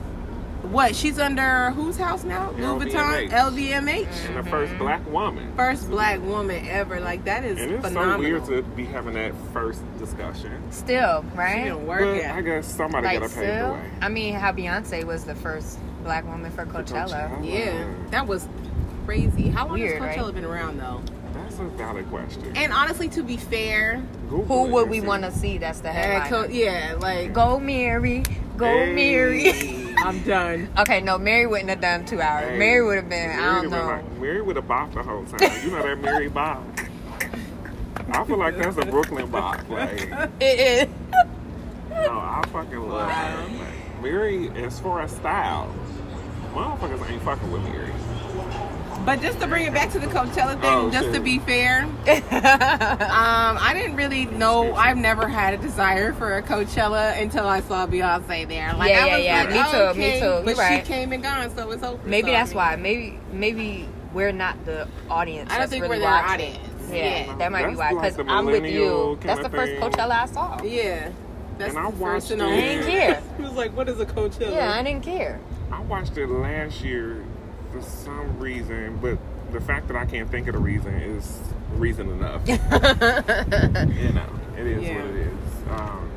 what? She's under whose house now? Louis Vuitton, LVMH. LVMH. And the first mm-hmm. black woman. First black woman ever. Like that is And it's phenomenal. so weird to be having that first discussion. Still, She right? didn't But work I guess somebody Like gotta pave the still. way. I mean, how Beyonce was the first black woman for Coachella. Coachella. Yeah, that was crazy. How long Weird, has Coachella right? been around though? That's a valid question. And honestly, to be fair, Google Who would we want to see? That's the headline. Co- yeah, like Go Mary, go Hey. Mary. I'm done. okay, no, Mary wouldn't have done two hours. Hey, Mary would have been, Mary I don't would've been know. Like, Mary would have bopped the whole time. You know that Mary bop. I feel like that's a Brooklyn bop. Like, It is. no, I fucking love her. Like, Mary, as far as style, motherfuckers ain't fucking with Mary. But just to bring it back to the Coachella thing, Oh, just shit. to be fair, um, I didn't really know. I've never had a desire for a Coachella until I saw Beyonce there. Like, Yeah, I yeah, was yeah. like, Me too, me too. You But right. she came and gone, so it's over. maybe So, I that's mean, why. Maybe maybe we're not the audience. I don't that's think really we're their watching. audience. Yeah, Yeah. that might be why. Because the I'm with you. That's the first thing. Coachella I saw. Yeah. That's And I the watched first it. I didn't care. He was like, "What is a Coachella?" Yeah, I didn't care. I watched it last year for some reason, but the fact that I can't think of the reason is reason enough. you know, it is Yeah. what it is. Um,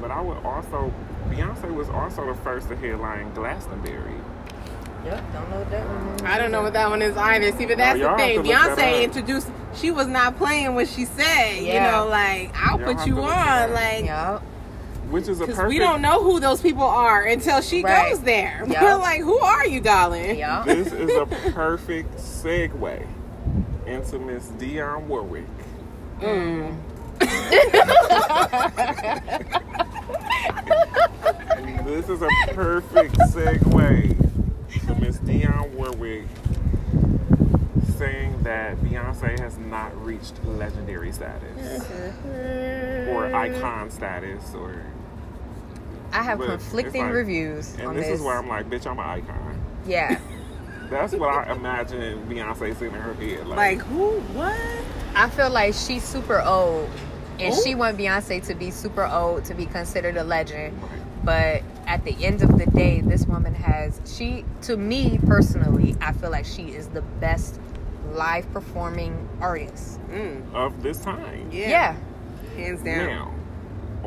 but I would also, Beyonce was also the first to headline Glastonbury. Yep, don't know what that one is. I don't know what that one is either. See, but that's y'all the thing. to look that Beyonce introduced. She was not playing what she said. You know, like I'll Y'all put you on, like Yep. Which is a because perfect. we don't know who those people are until she Right. goes there. Yeah. We're like, who are you, darling? Yep. This is a perfect segue into Miss Dionne Warwick. Mm. This is a perfect segue to Miss Dionne Warwick saying that Beyonce has not reached legendary status or icon status or I have But conflicting like- reviews and on this, this. is where I'm like, bitch, I'm an icon. yeah. That's what I imagine Beyonce sitting in her head. Like, Like who? What? I feel like she's super old, and Ooh. she want Beyonce to be super old to be considered a legend. But at the end of the day, this woman has she to me personally, I feel like she is the best live performing artist. Mm. of this time. Yeah. Yeah. Hands down. Now,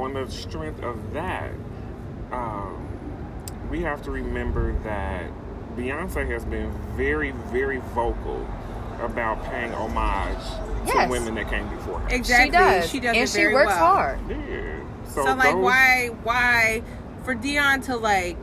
on the strength of that, um, we have to remember that Beyonce has been very, very vocal about paying homage Yes. to women that came before her. Exactly. She does. She does and it she very works well. hard. Yeah. So, So, like, those- why, why, for Dionne to like,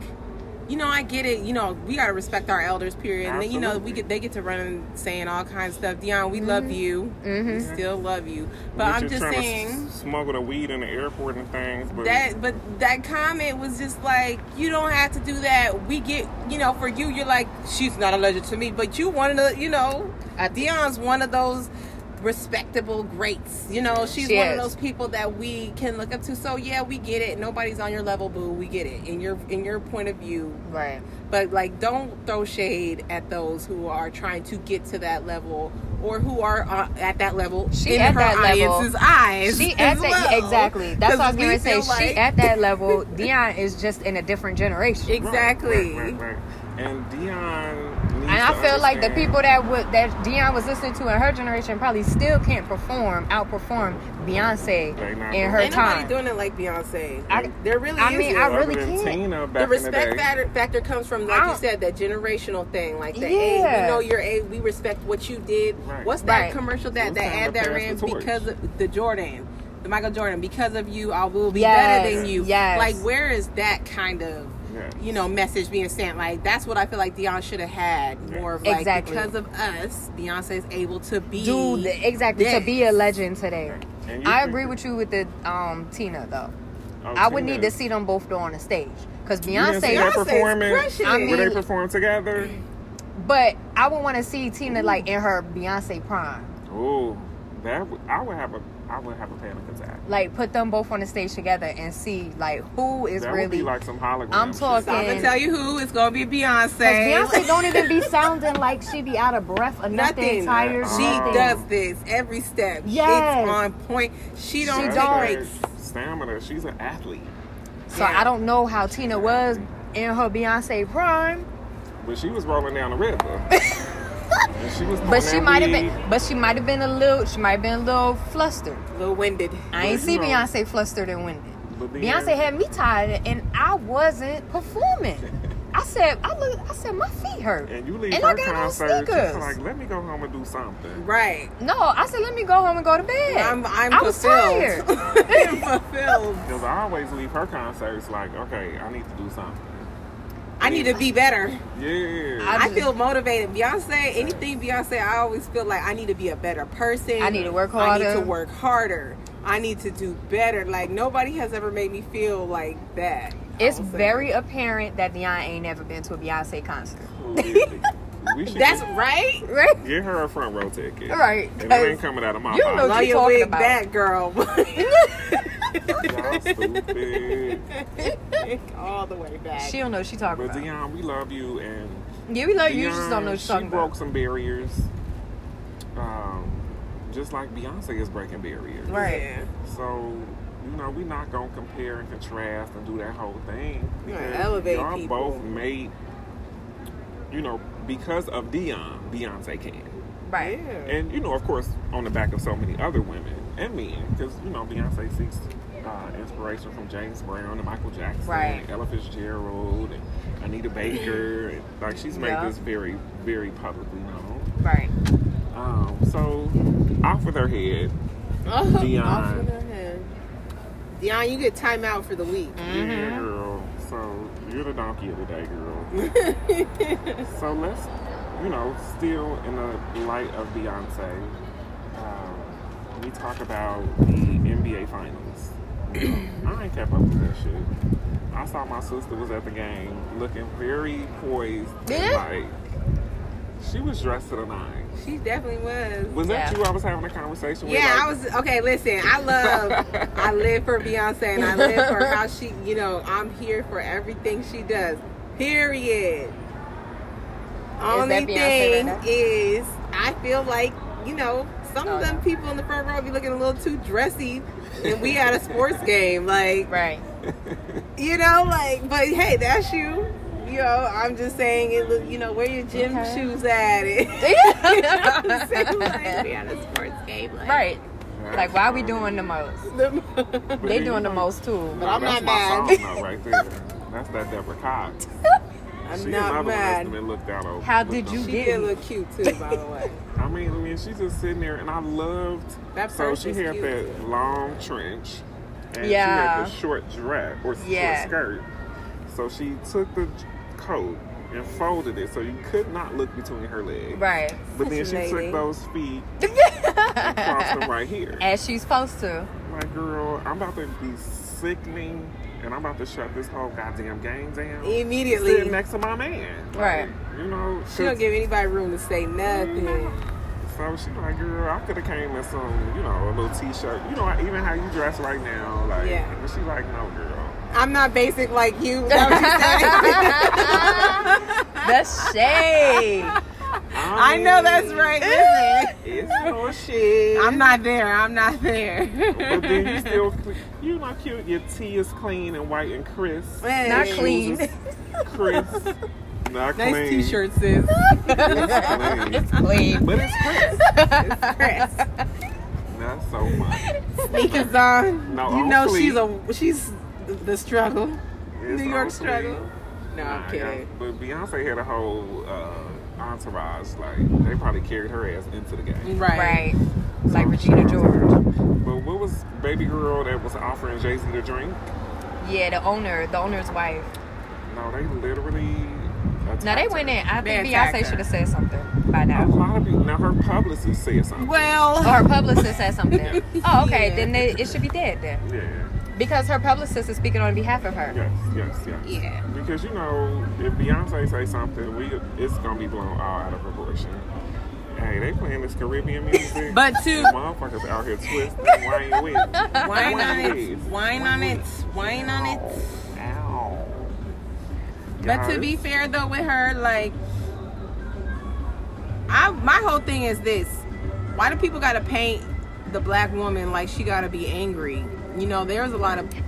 you know, I get it. You know, we gotta respect our elders. Period. And then, you know, we get they get to run saying all kinds of stuff. Dionne, we love you. We Mm-hmm. still love you. But Bitches I'm just trying to saying. s- smuggle the weed in the airport and things. But that but that comment was just like you don't have to do that we get you know for you you're like she's not a legend to me but you one of the you know I- dionne's one of those respectable greats you know she's She one is. of those people that we can look up to so yeah we get it nobody's on your level boo we get it in your in your point of view Right. but like don't throw shade at those who are trying to get to that level or who are uh, at that level She in at her that level. eyes She as at that exactly. That's what I was gonna say. feel she at that level. Dionne is just in a different generation. Exactly right, right, right. And Dionne. And I feel like the people that would that Dionne was listening to in her generation probably still can't perform, outperform Beyonce They not in her Ain't nobody time. doing it like Beyonce. I- there really I is. mean. I Other really can't. Tina the back in the respect day. factor, factor comes from, like you said, that generational thing. Like the Yeah. age, we know your age, we respect what you did. Right. What's that Right. commercial that that ad that ran because of the Jordan, the Michael Jordan? Because of you, I will be Yes. better than you. Yes. Like, where is that kind of? Yes. You know, message being sent like that's what I feel like Dionne should have had more of like Exactly. because of us, Beyonce is able to be Do the, exactly to be a legend today. I agree with you with the um Tina though. Oh, I would Tina. need to see them both though on the stage because You Beyonce. her Beyonce's performing. crushing I mean- Would they perform together? But I would want to see Tina like in her Beyonce prime. Oh, that would, I would have a I would have a panic attack. Like put them both on the stage together and see like who is that would really. be like some hologram. I'm shit. talking- So I'm gonna tell you who it's gonna be Beyonce. Cause Beyonce don't even be sounding like she be out of breath or nothing, Nothing. tired. She nothing. does this every step. Yes. It's on point. She don't She take don't. breaks. Stamina. She's an athlete, So Yeah. I don't know how Tina was in her Beyonce prime, but she was rolling down the river. and she was. but she might have been, but she might have been a little, she might have been a little flustered. A little winded. I ain't But see you know- Beyonce flustered and winded. Beyonce had me tired and I wasn't performing. I said, I look, I said my feet hurt. And you leave And I her got on concert, she's sneakers. like, let me go home and do something. Right. No, I said let me go home and go to bed. I'm I'm I was fulfilled. tired. I'm fulfilled. Because I always leave her concerts like, okay, I need to do something. I need to be better. Yeah. I I, feel motivated. Beyonce, anything Beyonce, I always feel like I need to be a better person. I need to work harder. I need to work harder. I need to do better. Like nobody has ever made me feel like that. It's very apparent that Dionne ain't never been to a Beyonce concert. Oh, Really. we should That's just right. Right? get her a front row ticket. Right, And it 'cause ain't coming out of my you know pocket. what Love you your talking about. back, girl. Y'all stupid. All the way back. She don't know what she talking But about. Dionne, we love you and yeah, we love you. You just don't know what she you're talking broke about. some barriers. Um, just like Beyonce is breaking barriers. Right. So, you know, we're not gonna compare and contrast and do that whole thing. You're gonna elevate y'all people. both made you know, because of Dionne, Beyonce can. Right. Yeah. And you know, of course, on the back of so many other women and men, because you know, Beyonce seeks uh, inspiration from James Brown and Michael Jackson, Right. and Ella Fitzgerald, and Anita Baker, and like she's made Yeah. this very, very publicly known. Right. Um, so off with her head, Oh, Dionne. off with her head. Dionne, you get time out for the week. Mm-hmm. yeah, girl. So you're the donkey of the day, girl. so let's, you know, still in the light of Beyonce, um, we talk about the NBA Finals. You know, I ain't kept up with that shit. I saw my sister was at the game looking very poised. and like, she was dressed to the nines. She definitely was. Was that Yeah. you I was having a conversation with? Yeah, like- I was okay. Listen, I love, I live for Beyonce, and I live for how she, you know, I'm here for everything she does. Period. Only thing right there? is, I feel like, you know, some Oh, of them no. people in the front row be looking a little too dressy, and we at a sports game, like, Right. you know, like, but hey, that's you. You know, I'm just saying it. Look, you know, where your gym Okay. shoes at? It. I'm saying, right. like, we at a sports game, like, Like why are we doing the most? But They then, doing the most too. But I'm that's not my mad. song right there. That's that Deborah Cox. I'm She's not mad. one that's been looked out over. How did you over. She get- did look cute too, by the way. I mean, I mean, she's just sitting there, and I loved. That so she had cute. that long trench, and she had the short dress or Yeah. short skirt. So she took the j- coat and folded it so you could not look between her legs. Right. But then she lady. took those feet and crossed them right here. As she's supposed to. Like, girl, I'm about to be sickening, and I'm about to shut this whole goddamn game down. Immediately. Sitting next to my man. Like, Right. You know, She don't give anybody room to say nothing. So she like, girl, I could have came in some, you know, a little t-shirt. You know, even how you dress right now. Like, Yeah. but she like, no, girl. I'm not basic like you. That what you said? That's shade. I know that's right. Listen, It's no shit. I'm not there. I'm not there. But then you still, cle- you know, cute. Your tea is clean and white and crisp. Hey. Not Shoes clean. Crisp. Not clean. Nice clean. t-shirt, sis. it's clean. But it's crisp. Chris. Not so much. Sneakers on. No, you on know fleek. she's a she's the struggle. It's New York on struggle. No, Nah, I'm kidding. But Beyonce had a whole uh, entourage. Like they probably carried her ass into the game. Right. Right. Like Regina shout George. her. But what was baby girl that was offering Jay Z to drink? Yeah, the owner, the owner's wife. No, they literally. No, they attacked went in. I think Beyonce should have said something by now. A now. lot of people. Now her publicist said something. Well, Or her publicist said something. Oh, okay. Yeah. Then they, it should be dead then. Yeah. Because her publicist is speaking on behalf of her. Yes. Yes. Yes. Yeah. Because you know, if Beyonce say something, we it's gonna be blown all out of proportion. Hey, they playing this Caribbean music. but to motherfuckers out here twisting, whining with. wine on it, wine on it, wine on it. Ow. But to be fair though, with her, like, I my whole thing is this: Why do people gotta paint the black woman like she gotta be angry? You know, there's a lot of people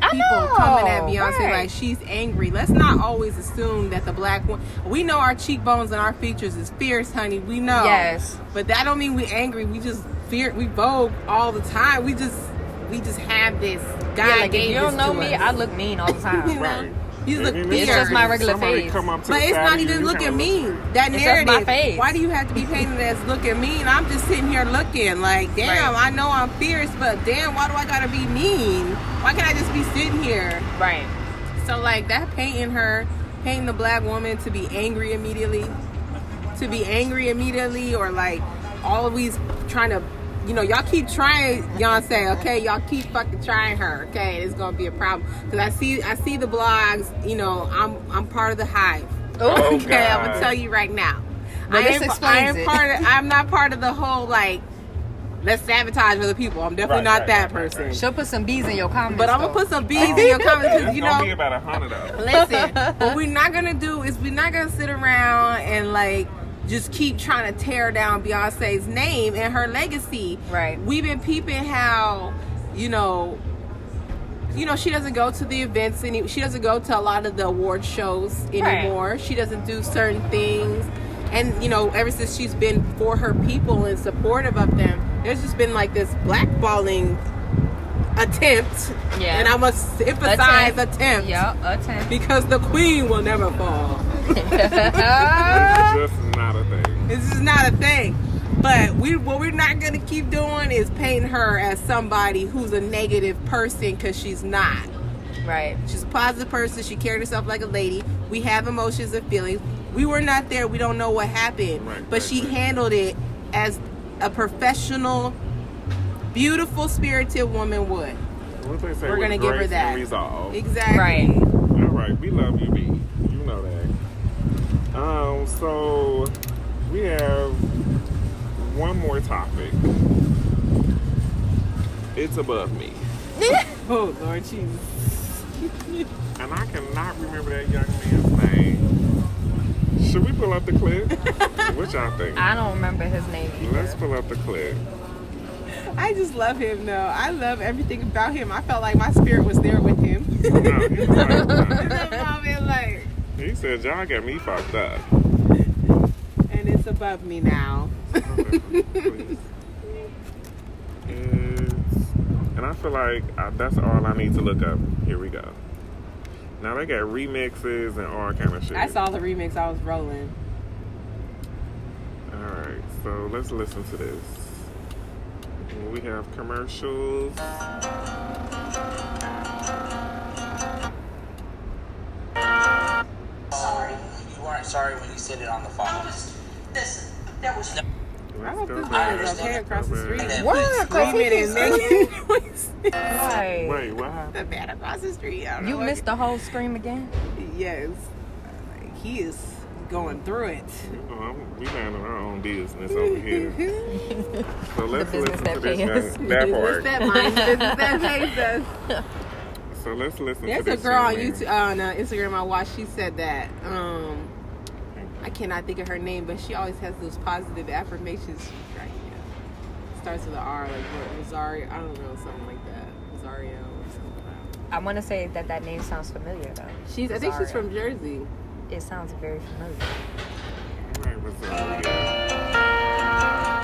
coming at Beyonce right. like she's angry. Let's not always assume that the black one. We know our cheekbones and our features is fierce, honey. We know. Yes. But that don't mean we angry. We just fear. We vogue all the time. We just we just have this. God Yeah, like if gave you don't know to me, us. I look mean all the You time. know? Right. You look And. It's just my regular somebody face. Come up to But it's not even you looking kinda mean. That It's just my narrative. face. Why do you have to be painted as looking mean? I'm just sitting here looking like, damn, Right. I know I'm fierce, but damn, why do I gotta be mean? Why can't I just be sitting here? Right. So like that painting her, painting the black woman to be angry immediately, to be angry immediately, or like always trying to, you know, y'all keep trying Beyonce, okay? Y'all keep fucking trying her, okay? It's gonna be a problem because I see I see the blogs. You know, I'm I'm part of the hive. Oh, okay, I'm gonna tell you right now. Well, I this am, I am it. part of. I'm not part of the whole like. Let's sabotage other people. I'm definitely Right, not right, that right, right, person. right. She'll put some bees in your comments. But I'm gonna put some bees in your comments because It's you gonna know be about a hundred though. Listen, what we're not gonna do is we're not gonna sit around and like just keep trying to tear down Beyonce's name and her legacy. Right. We've been peeping how, you know, you know, she doesn't go to the events any she doesn't go to a lot of the award shows anymore. She doesn't do certain things. And you know, ever since she's been for her people and supportive of them, there's just been like this blackballing attempt. Yeah. And I must emphasize Attempt. attempt Yep, attempt. because the queen will never fall. It's just not a thing. This is not a thing. But we what we're not gonna keep doing is painting her as somebody who's a negative person because she's not. right. She's a positive person. She carried herself like a lady. We have emotions and feelings. We were not there. We don't know what happened. Right, but right, she right. handled it as a professional, beautiful, spirited woman would. Say We're gonna give her grace that. and Resolve. Exactly. Right. All right, we love you, B. You know that. Um, so we have one more topic. It's above me, Oh Lord Jesus. and I cannot remember that young man's name. Should we pull up the clip? what y'all think? I don't remember his name Let's pull up the clip. I just love him though. I love everything about him. I felt like my spirit was there with him. No, he's like, In nah. that moment, like, he said, "Y'all got me fucked up." and it's above me now. And I feel like I, that's all I need to look up. Here we go. Now they got remixes and all kind of shit. I saw the remix. I was rolling. All right, so let's listen to this. We have commercials. sorry. You weren't sorry when you said it on the phone. Listen, there was no. I Let's hope go this back. man is okay across the street. What? Cause he Screaming keeps and making noises. Right. Wait, what happened? The man across the street. I don't You know what- missed the whole scream again? Yes. He is going through it. Oh, I'm, we minding our own business over here. So let's business listen that to this pays. young, that Business part. that mind, business that pays us. So let's listen There's to a girl on young man. YouTube, on uh, Instagram I watched. She said that. Um, I cannot think of her name, but she always has those positive affirmations. Right? Yeah. Starts with an R, like what, Rosario. I don't know, something like that. Rosario or something. I want to say that that name sounds familiar though. She's. I think she's from Jersey. It sounds very familiar. Right, what's up?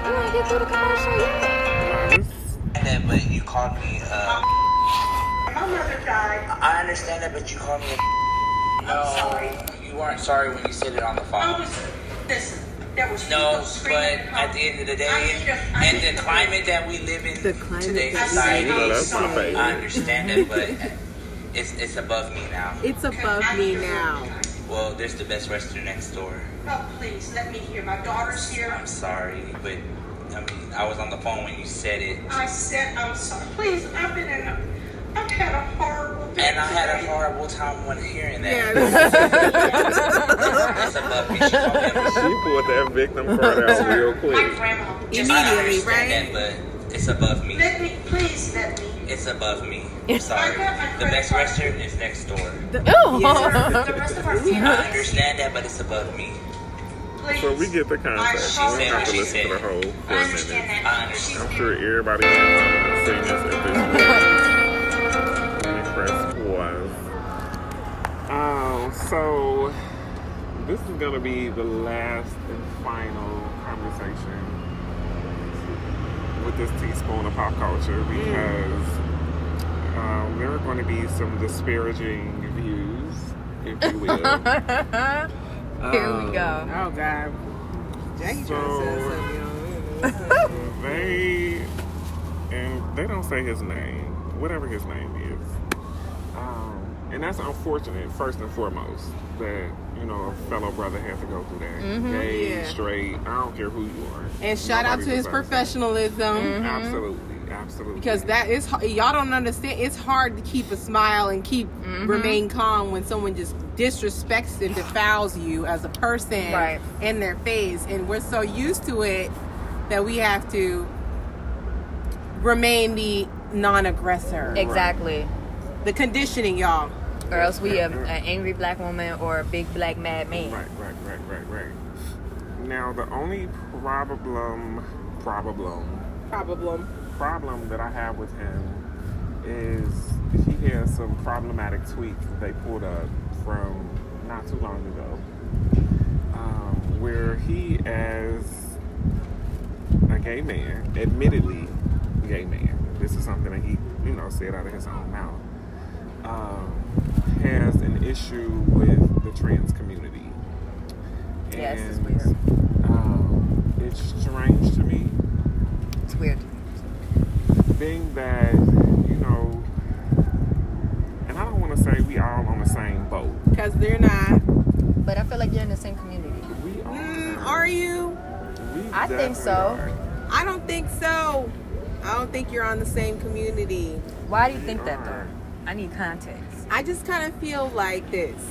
You want to get through the commercial? Yeah. This- then, but you called me. Uh, My mother died. I understand that, but you called me. A, no, sorry. you weren't sorry when you said it on the I phone. was, listen, No, but at the end of the day, need a- I and the climate that we live in The climate today's that society, live in. That's my favorite. I understand it, but it's it's above me now. It's above me now. Well, there's the best restaurant next door. Oh, please, let me hear. My daughter's here. I'm sorry, but I mean, I was on the phone when you said it, I said I'm sorry. Please, I've been in a, I've had a horrible day. and I had a horrible time when hearing that. Yeah. It's above me. She called She pulled that victim card out real quick. My quick. grandma just I Immediately, right? that, but it's above me. Let me, please let me. It's above me. I'm sorry. I got my The best credit restaurant is next door. Yeah. The rest of our I funeral. understand that, but it's above me. Please. So we get the context. I We don't have to She listen to the whole I four minutes. understand that. I understand. I'm sure everybody has seen this at this point. Let me press pause. Um, so this is gonna be the last and final conversation with this teaspoon of pop culture because um, there are going to be some disparaging views, if you will. Here we Um, go. Oh God. Jackie So- trying to say something. they and they don't say his name, whatever his name is. Um, and that's unfortunate, first and foremost, that you know a fellow brother had to go through that. Mm-hmm. Gay, Yeah. straight, I don't care who you are. And shout out to his deserves that. professionalism. Mm-hmm. Absolutely, absolutely. Because that is y'all don't understand. It's hard to keep a smile and keep mm-hmm. remain calm when someone just disrespects and defiles you as a person Right. in their face, and we're so used to it that we have to remain the non-aggressor. Exactly. The conditioning, y'all. Or else we have an angry black woman or a big black mad man. Right, right, right, right, right. Now the only problem, problem, Problem. problem that I have with him is he has some problematic tweets that they pulled up from not too long ago, um, where he, as a gay man, admittedly gay man, this is something that he, you know, said out of his own mouth, um, has an issue with the trans community. Yes, it's And, weird. Um, it's strange to me It's weird. being that you know and i don't want to say we all on the same boat Because they're not. But I feel like you're in the same community. we are Mm, are you? we I think so. are. I don't think so. I don't think you're on the same community. Why do you think that though? I need context. I just kind of feel like this.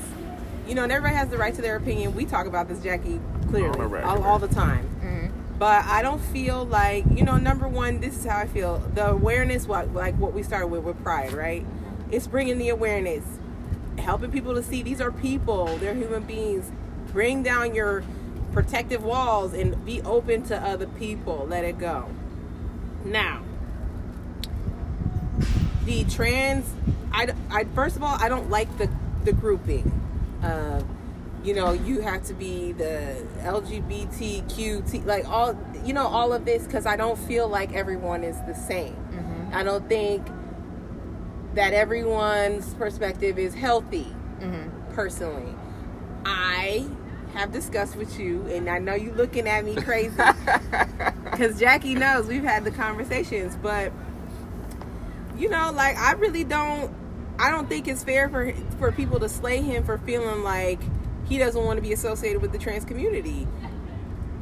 You know, and everybody has the right to their opinion. We talk about this, Jackie, clearly, On the all, all the time. Mhm. But I don't feel like, you know, number one, this is how I feel. The awareness, what like what we started with with Pride, right? It's bringing the awareness, helping people to see these are people, they're human beings. Bring down your protective walls and be open to other people. Let it go. Now, the trans I, I first of all i don't like the the grouping. Uh you know you have to be the lgbtq like all you know all of this because i don't feel like everyone is the same. I don't think that everyone's perspective is healthy personally. I have discussed with you and i know you're looking at me crazy because jackie knows we've had the conversations but you know, like I really don't I don't think it's fair for for people to slay him for feeling like he doesn't want to be associated with the trans community.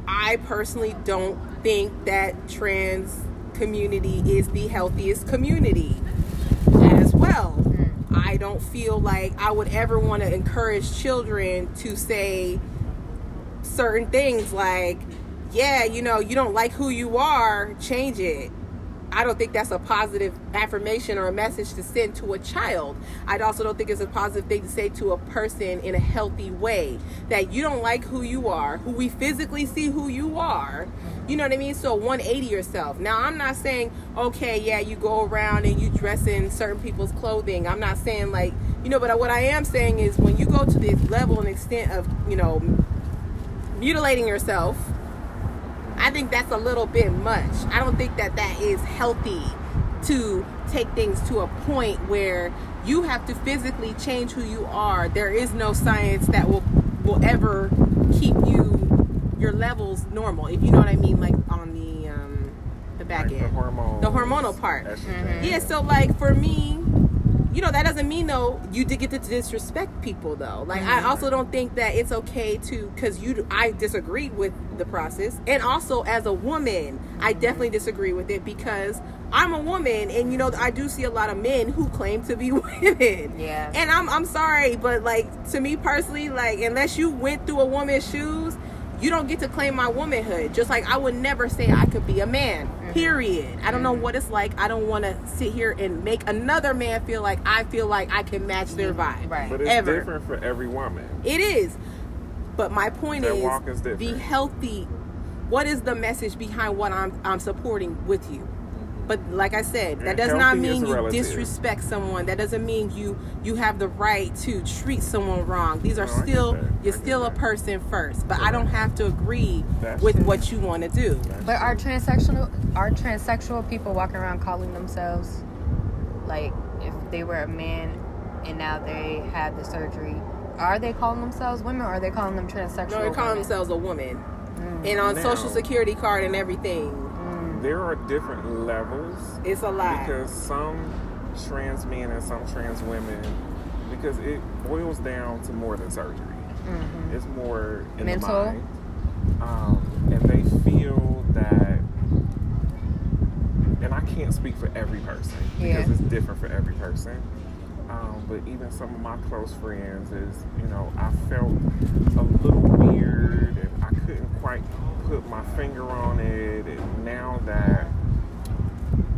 I personally don't think that trans community is the healthiest community as well. I don't feel like I would ever want to encourage children to say certain things like, yeah, you know, you don't like who you are, change it. I don't think that's a positive affirmation or a message to send to a child. I also don't think it's a positive thing to say to a person in a healthy way that you don't like who you are, who we physically see who you are. You know what I mean? So 180 yourself. Now, I'm not saying, okay, yeah, you go around and you dress in certain people's clothing. I'm not saying like You know, but what I am saying is when you go to this level and extent of, you know, mutilating yourself, I think that's a little bit much. I don't think that that is healthy to take things to a point where you have to physically change who you are. There is no science that will will ever keep you your levels normal. If you know what I mean, like on the um, the back Like the end, hormones, the hormonal part. estrogen. Yeah, so like for me, you know, that doesn't mean though you did get to disrespect people though. Like I mm-hmm. also don't think that it's okay to because you I disagreed with the process, and also as a woman, I mm-hmm. definitely disagree with it because I'm a woman, and you know I do see a lot of men who claim to be women. Yeah. And I'm I'm sorry, but like to me personally, like unless you went through a woman's shoes, you don't get to claim my womanhood. Just like I would never say I could be a man. Period. I don't know what it's like. I don't want to sit here and make another man feel like I feel like I can match their vibe. Right. But it's Ever. different for every woman. It is. But my point That is, walk is be different. healthy. What is the message behind what I'm I'm supporting with you? But like I said, that And does not mean you relative. disrespect someone. That doesn't mean you you have the right to treat someone wrong. These are No, still you're get still a person first. But I don't have to agree That's with true. what you want to do. But are transsexual are transsexual people walking around calling themselves like if they were a man and now they had the surgery? Are they calling themselves women or are they calling them transsexual? No, they're calling women? themselves a woman. Mm. And on Now- social security card and everything, There are different levels it's a lot. because some trans men and some trans women, because it boils down to more than surgery. Mhm. It's more in Mental. the mind, um, and they feel that. And I can't speak for every person because Yeah. it's different for every person. Um, but even some of my close friends is, you know, I felt a little weird and I couldn't quite put my finger on it. And now that,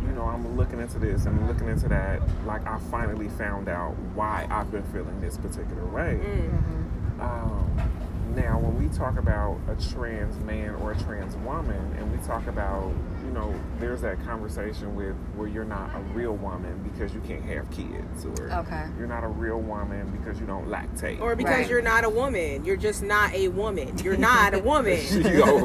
you know, I'm looking into this and looking into that, like I finally found out why I've been feeling this particular way. Mm. Um, now, when we talk about a trans man or a trans woman, and we talk about, you know, there's that conversation with where you're not a real woman because you can't have kids, or Okay. you're not a real woman because you don't lactate, Or because Right. you're not a woman. You're just not a woman. You're not a woman.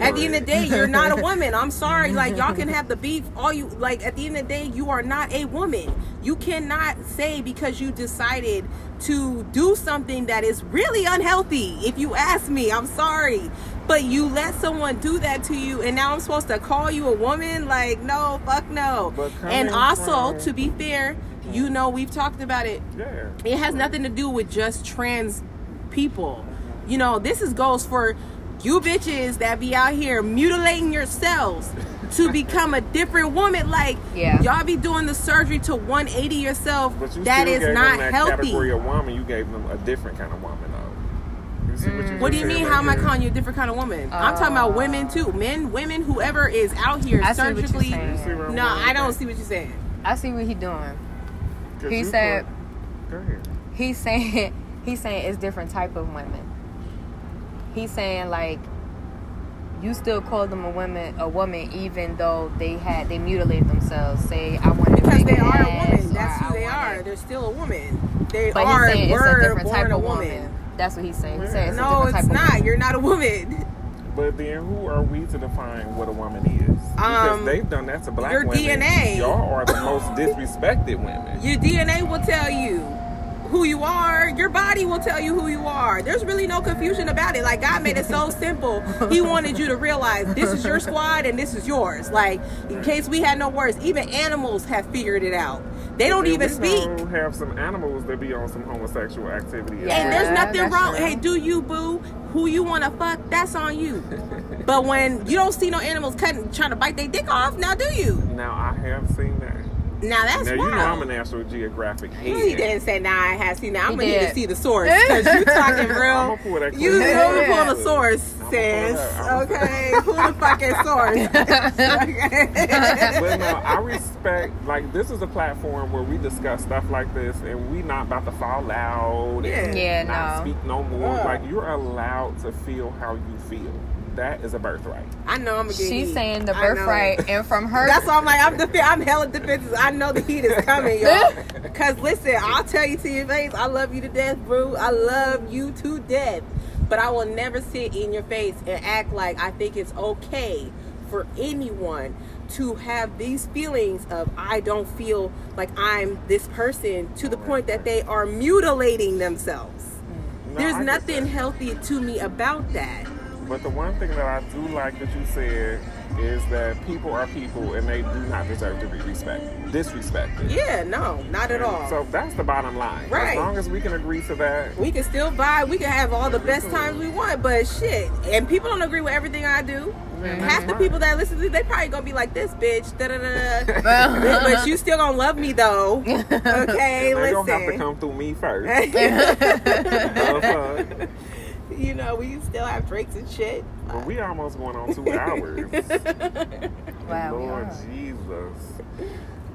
At the end of the day, you're not a woman. I'm sorry. Like y'all can have the beef all you like at the end of the day, you are not a woman. You cannot say because you decided to do something that is really unhealthy. If you ask me, I'm sorry. But you let someone do that to you and now I'm supposed to call you a woman? Like, no, fuck no. And also, from- to be fair, you know we've talked about it Yeah. it has nothing to do with just trans people. You know, this is goes for you bitches that be out here mutilating yourselves to become a different woman. Like Yeah. y'all be doing the surgery to 180 yourself. But you that still is gave not them that healthy. category of woman. You gave them a different kind of woman, though. You see what do you mean? right How am I calling you a different kind of woman? I'm talking about oh. women too. Men, women, whoever is out here I see what you're surgically. saying. You see where I'm No, going I don't see what you're saying. I see what he doing. 'Cause He said put- Go ahead. he's saying he's saying it's different type of women. He's saying like you still call them a woman a woman even though they had they mutilated themselves. Say I want to Because they are a woman. or That's I who they want are. They're still a woman. They But are he's saying it's a different born type a of woman. woman. That's what he's saying. He's saying it's a No, different it's type not. woman. You're not a woman. But then, who are we to define what a woman is? Because Um, they've done that to black your women. DNA. Y'all are the most disrespected women. Your DNA will tell you who you are. Your body will tell you who you are. There's really no confusion about it. Like God made it so simple. He wanted you to realize this is your squad and this is yours. Like in case we had no words, even animals have figured it out. They don't And even we speak. know have some animals that be on some homosexual activity. as Yeah. And there's nothing wrong. true. Hey, do you boo? Who you want to fuck? That's on you. but when you don't see no animals cutting, trying to bite their dick off, now do you? Now I have seen that. Now that's now wild. you know I'm a National Geographic head. He didn't say, "Nah, I have seen that." I'm He gonna need to see the source because you're talking real. I'ma pull that You clip up. gonna pull the source, I'ma pull it sis. Okay, pull the fucking source. okay. but no, I respect. Like this is a platform where we discuss stuff like this, and we not about to fall out. and Yeah. Yeah, not no. speak no more. Yeah. Like you're allowed to feel how you feel. That is a birthright. I know I'm gonna get She's heat. saying the birthright, and from her, That's why I'm like I'm defi- I'm hella defensive. I know the heat is coming, y'all. Cause listen, I'll tell you to your face, I love you to death, bro. I love you to death. But I will never sit in your face and act like I think it's okay for anyone to have these feelings of I don't feel like I'm this person to the point that they are mutilating themselves. Mm. No, There's I nothing healthy to me about that. But the one thing that I do like that you said is that people are people and they do not deserve to be respected, disrespected. Yeah, no, not at all. So that's the bottom line. Right. As long as we can agree to that, we can still vibe. We can have all the best times we want, but shit. And people don't agree with everything I do. man, Half the fine. people that listen to, they probably gonna be like this bitch. Da da da. da. But you still gonna love me though. Okay, they don't have to come through me first. The fuck? you know, we still have drinks and shit. But we almost going on two hours. Wow, we Lord are. Jesus.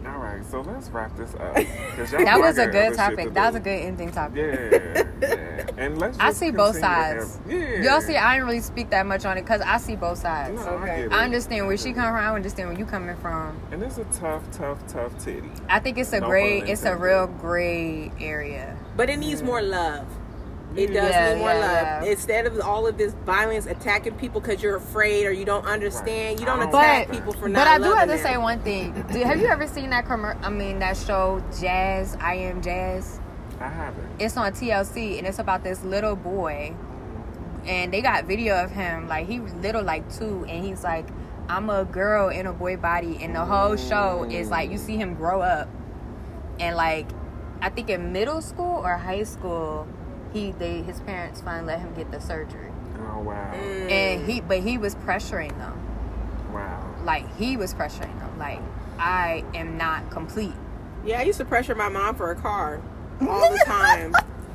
All right, so let's wrap this up. that was a good topic. to That was a good ending topic. Yeah, yeah. And let's. I see both sides. have- yeah. Y'all see, I didn't really speak that much on it because I see both sides. No, I, Okay. get it. I understand where she get come from. I understand where you coming from. And it's a tough, tough, tough titty. I think it's a No gray. It's a real gray area. But it needs more love. It mm-hmm. does Yeah, need more yeah, love. yeah. Instead of all of this violence attacking people because you're afraid or you don't understand, you don't attack But people for not but I do have to them. say one thing. Do, have you ever seen that commer- I mean that show Jazz? I am Jazz. I haven't. It's on TLC and it's about this little boy, and they got video of him like he was little like two, and he's like, I'm a girl in a boy body, and the whole show is like you see him grow up, and like I think in middle school or high school, he they his parents finally let him get the surgery, Oh wow, Mm. and he but he was pressuring them. wow. like he was pressuring them like i am not complete Yeah, I used to pressure my mom for a car all the time.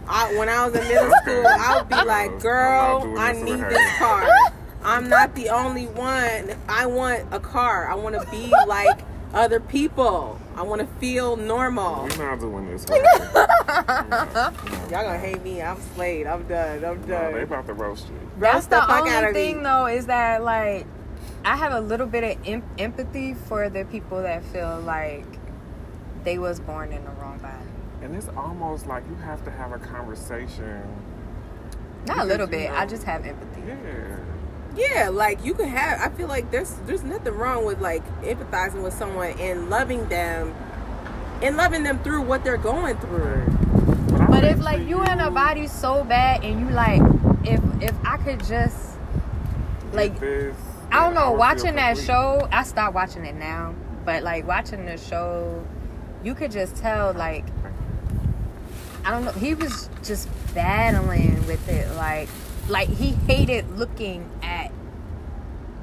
I, when I was in middle school, I would be like, "Girl, I need this car. I'm not the only one. I want a car. I want to be like other people. I want to feel normal." We're not doing this. With her. Y'all gonna hate me? I'm slayed. I'm done. I'm no, done. they about to roast you. that's Roast the the only thing me. though is that like i have a little bit of em- empathy for the people that feel like they was born in the wrong body And it's almost like you have to have a conversation. not a little Because, you bit i just have empathy Yeah. Yeah, like you can have. I feel like there's there's nothing wrong with like empathizing with someone and loving them, and loving them through what they're going through. But if like you in a body so bad and you like if if i could just like I don't know. Watching that show, I stopped watching it now. But like watching the show, you could just tell. Like I don't know. He was just battling with it. Like like he hated looking at.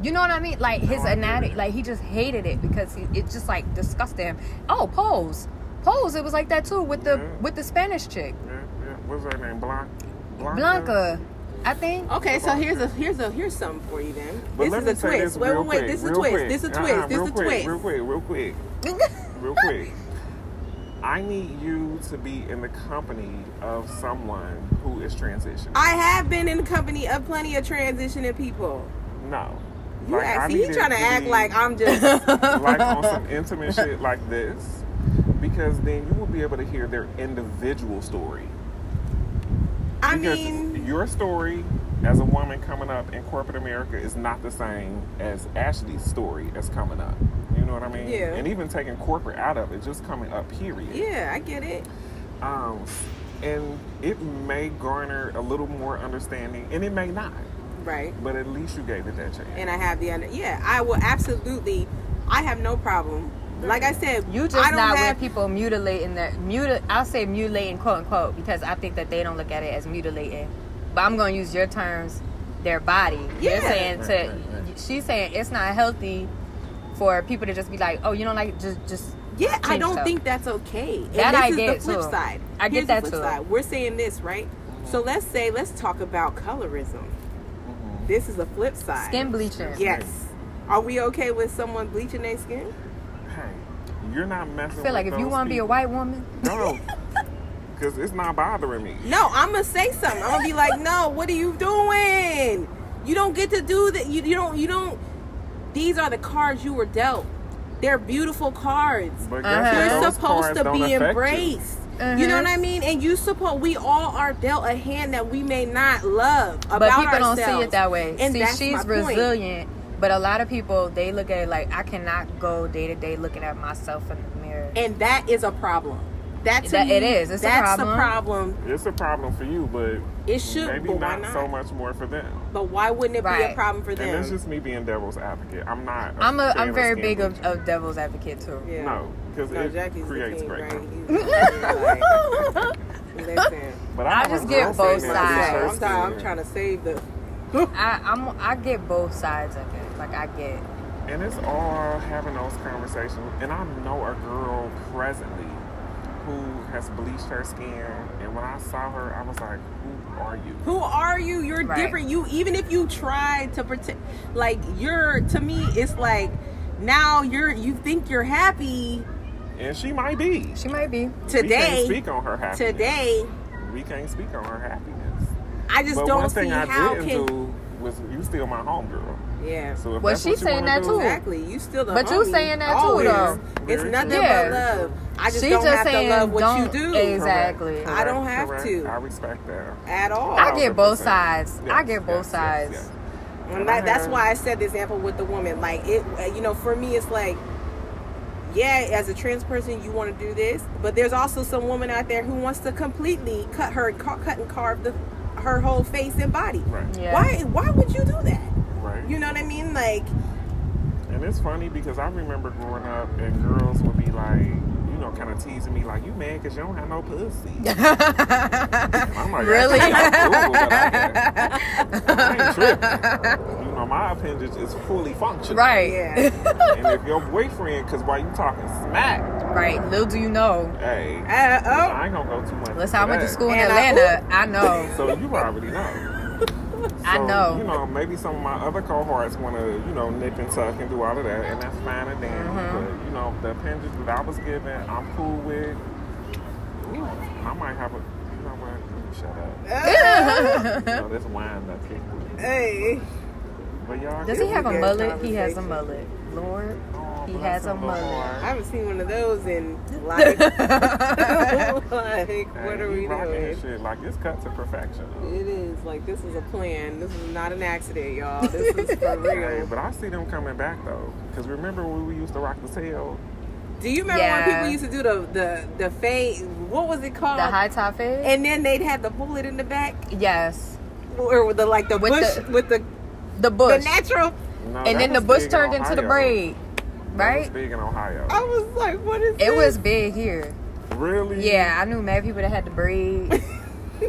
You know what I mean? Like his No, anatomy. Like he just hated it because he, it just like disgusted him. Oh, pose, pose. It was like that too with the Yeah. with the Spanish chick, Yeah, yeah. What's her name? Blanc- Blanca. Blanca. I think. Okay, so here's a here's a here's something for you then. But this is a twist. wait, wait, wait. This is a twist. This is a twist. Uh-huh, this is a quick, twist. Real quick, real quick, real quick. I need you to be in the company of someone who is transitioning. I have been in the company of plenty of transitioning people. no. You Like, act, see, he trying to act be- like I'm just. like on some intimate shit like this because then you will be able to hear their individual story. I because mean, your story as a woman coming up in corporate America is not the same as Ashley's story as coming up. You know what I mean? Yeah. And even taking corporate out of it, just coming up, period. yeah, I get it. Um, and it may garner a little more understanding, and it may not. Right. But at least you gave it that chance. and I have the under. Yeah, I will absolutely. I have no problem. Like I said, You I just don't not have. with people mutilating their mutil. I'll say mutilating quote unquote because I think that they don't look at it as mutilating. But I'm gonna use your terms, their body. Yeah. You're Yeah. saying Right, to. right, right. She's saying it's not healthy for people to just be like, oh, you don't like just just. Yeah, I don't stuff. think that's okay. And That this I is get, the flip too. side. I get Here's that, the flip too. side. We're saying this, right? So let's say let's talk about colorism. Mhm. This is a flip side. Skin bleaching. Yes. Are we okay with someone bleaching their skin? Hey, you're not messing I feel like if you want to be a white woman, No. Because it's not bothering me. No, I'm gonna say something. I'm gonna be like, no, what are you doing? You don't get to do that. You, you don't. You don't. These are the cards you were dealt. They're beautiful cards. But Uh-huh. guess what? You're supposed cards to be affect you. embraced. You know what I mean? And you support. we all are dealt a hand that we may not love about but people don't ourselves. see it that way. And see, she's my point. resilient, but a lot of people they look at it like I cannot go day to day looking at myself in the mirror. and that is a problem. That to That- me, it is. It's a that's problem. a problem. It's a problem for you, but It should, maybe but why not, not? so much more for them. But why wouldn't it be a problem for them? And that's just me being devil's advocate. I'm not. i I'm a I'm very big of, of devil's advocate too. yeah. No, because No, it Jackie's creates the great. right? Listen. But I have just get both sides. I'm, tired, I'm trying to save the. I I'm I get both sides of it. Like I get And it's all having those conversations. And I know a girl presently who has bleached her skin. And when I saw her, I was like, who are you? Who are you? You're Right. different. You even if you try to pretend, like you're to me, it's like now you're you think you're happy And she might be. she might be. we can't today. speak on her happiness. Today, We can't speak on her happiness. I just But don't one see thing I how didn't can. do was you still my homegirl. Yeah. So if Well, that's she saying that do, too. Exactly. You still the But you homie, saying that too, though. It's nothing. Yeah. but love. I just She don't just have to love what you do Exactly. Correct, I don't have correct. to. I respect that. at all. I get both 1000%. sides. I get both yes, yes, sides. yes. And that, that's why I said the example with the woman. Like it, you know, for me, it's like, yeah, as a trans person, you want to do this, but there's also some woman out there who wants to completely cut her, cut and carve the her whole face and body. Right. Yeah. Why? Why would you do that? Right. You know what I mean? Like, And it's funny because I remember growing up and girls would be like, you know, kind of teasing me like, you mad because you don't have no pussy. I'm like, Really? I'm cool, but I, I ain't tripping. You know, my appendage is fully functional. Right. yeah. And if your boyfriend, because while you talking smack, Right. Little do you know. hey, Uh, I oh, ain't gonna go too much. Listen, I went to school in And I- Atlanta. I know. So you already know. I know. You know, maybe some of my other cohorts want to, you know, nip and tuck and do all of that, and that's fine and dandy. Mm-hmm. But you know, the appendage that I was given, I'm cool with. Ooh, I might have a. You know what? Let me shut up. you know, this wine that kicked me. hey. But y'all. Does he have a mullet? He has a mullet. Lord. Oh, He has a him, mullet. I haven't seen one of those in like, like Hey, what are we rocking doing? his Shit. Like it's cut to perfection. It is like this is a plan. This is not an accident, y'all. This is for Hey, real. but I see them coming back though, because remember when we used to rock the tail? Do you remember Yeah. when people used to do the the the fade? What was it called? The high top fade? and then they'd have the bullet in the back, yes. or with the like the With bush the- with the The bush. the natural. No, and then the bush big in turned into the Ohio. Braid. That was Right? big in Ohio. I was like, what is It this? was big here. Really? Yeah, I knew mad people that had to braid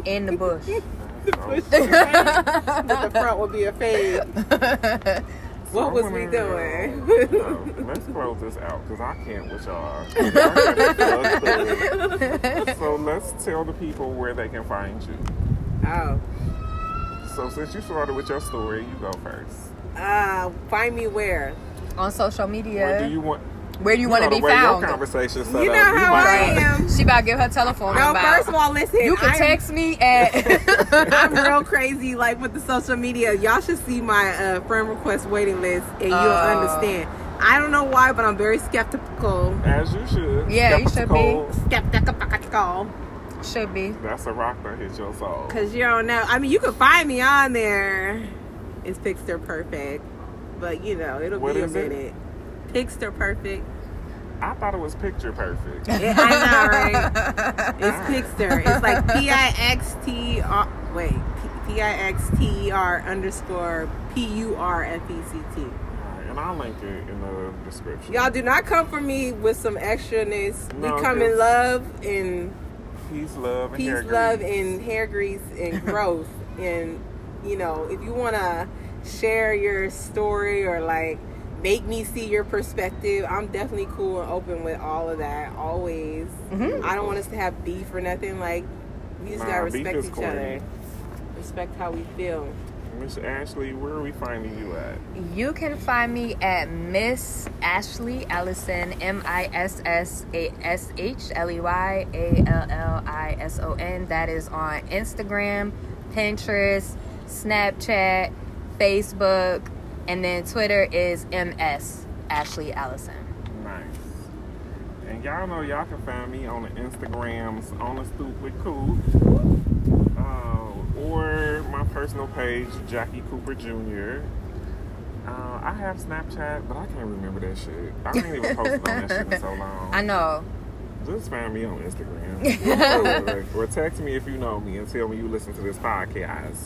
in the bush. Bush the fade, but the front would be a fade. What was we doing? No, let's close this out because I can't with y'all. Y'all so let's tell the people where they can find you. Oh, So since you started with your story, you go first. uh, find me where? On social Where do media. you want? Where do you want to be found? Your conversation set You up, know how might I am. She about to give her telephone No, number. first of out. all, listen. you can I'm- text me at. I'm real crazy, like with the social media. Y'all should see my uh, friend request waiting list, and you'll Oh. understand. I don't know why, but I'm very skeptical. As you should. Yeah, you should be. Skeptical. Skeptical, Should be. That's a rock that hits your soul. cause you don't know. I mean, you can find me on there. It's Pixter Purfect, but you know it'll What be a is it? minute. Pixter Purfect. I thought it was picture perfect. Yeah, I know, right? It's Pixter. It's like P I X T R. Wait, P I X T E R underscore P U R F E C T. And I'll link it in the description. Y'all do not come for me with some extraness. No, we come in love and Peace, love, and peace, hair love, grease. and hair grease and growth. and you know, if you want to share your story or like make me see your perspective, I'm definitely cool and open with all of that. Always. Mm-hmm. I don't want us to have beef or nothing. Like we just Nah, gotta beef respect each corny. other. Respect how we feel. Miss Ashley, where are we finding you at? You can find me at Miss Ashley Allison, M I S S A S H L E Y A L L I S O N. That is on Instagram, Pinterest, Snapchat, Facebook, and then Twitter is MS Ashley Allison. Nice. And y'all know y'all can find me on the Instagrams on the stoop with Coop. Uh, or my personal page, Jackie Cooper Jr. Uh, I have Snapchat, but I can't remember that shit. I ain't even posted on that shit in so long. I know. Just find me on Instagram. or text me if you know me and tell me you listen to this podcast.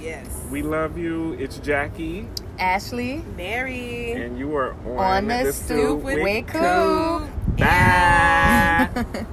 Yes. We love you. It's Jackie, Ashley Mary. and you are on, on the, the stoop with, with Coop. Bye.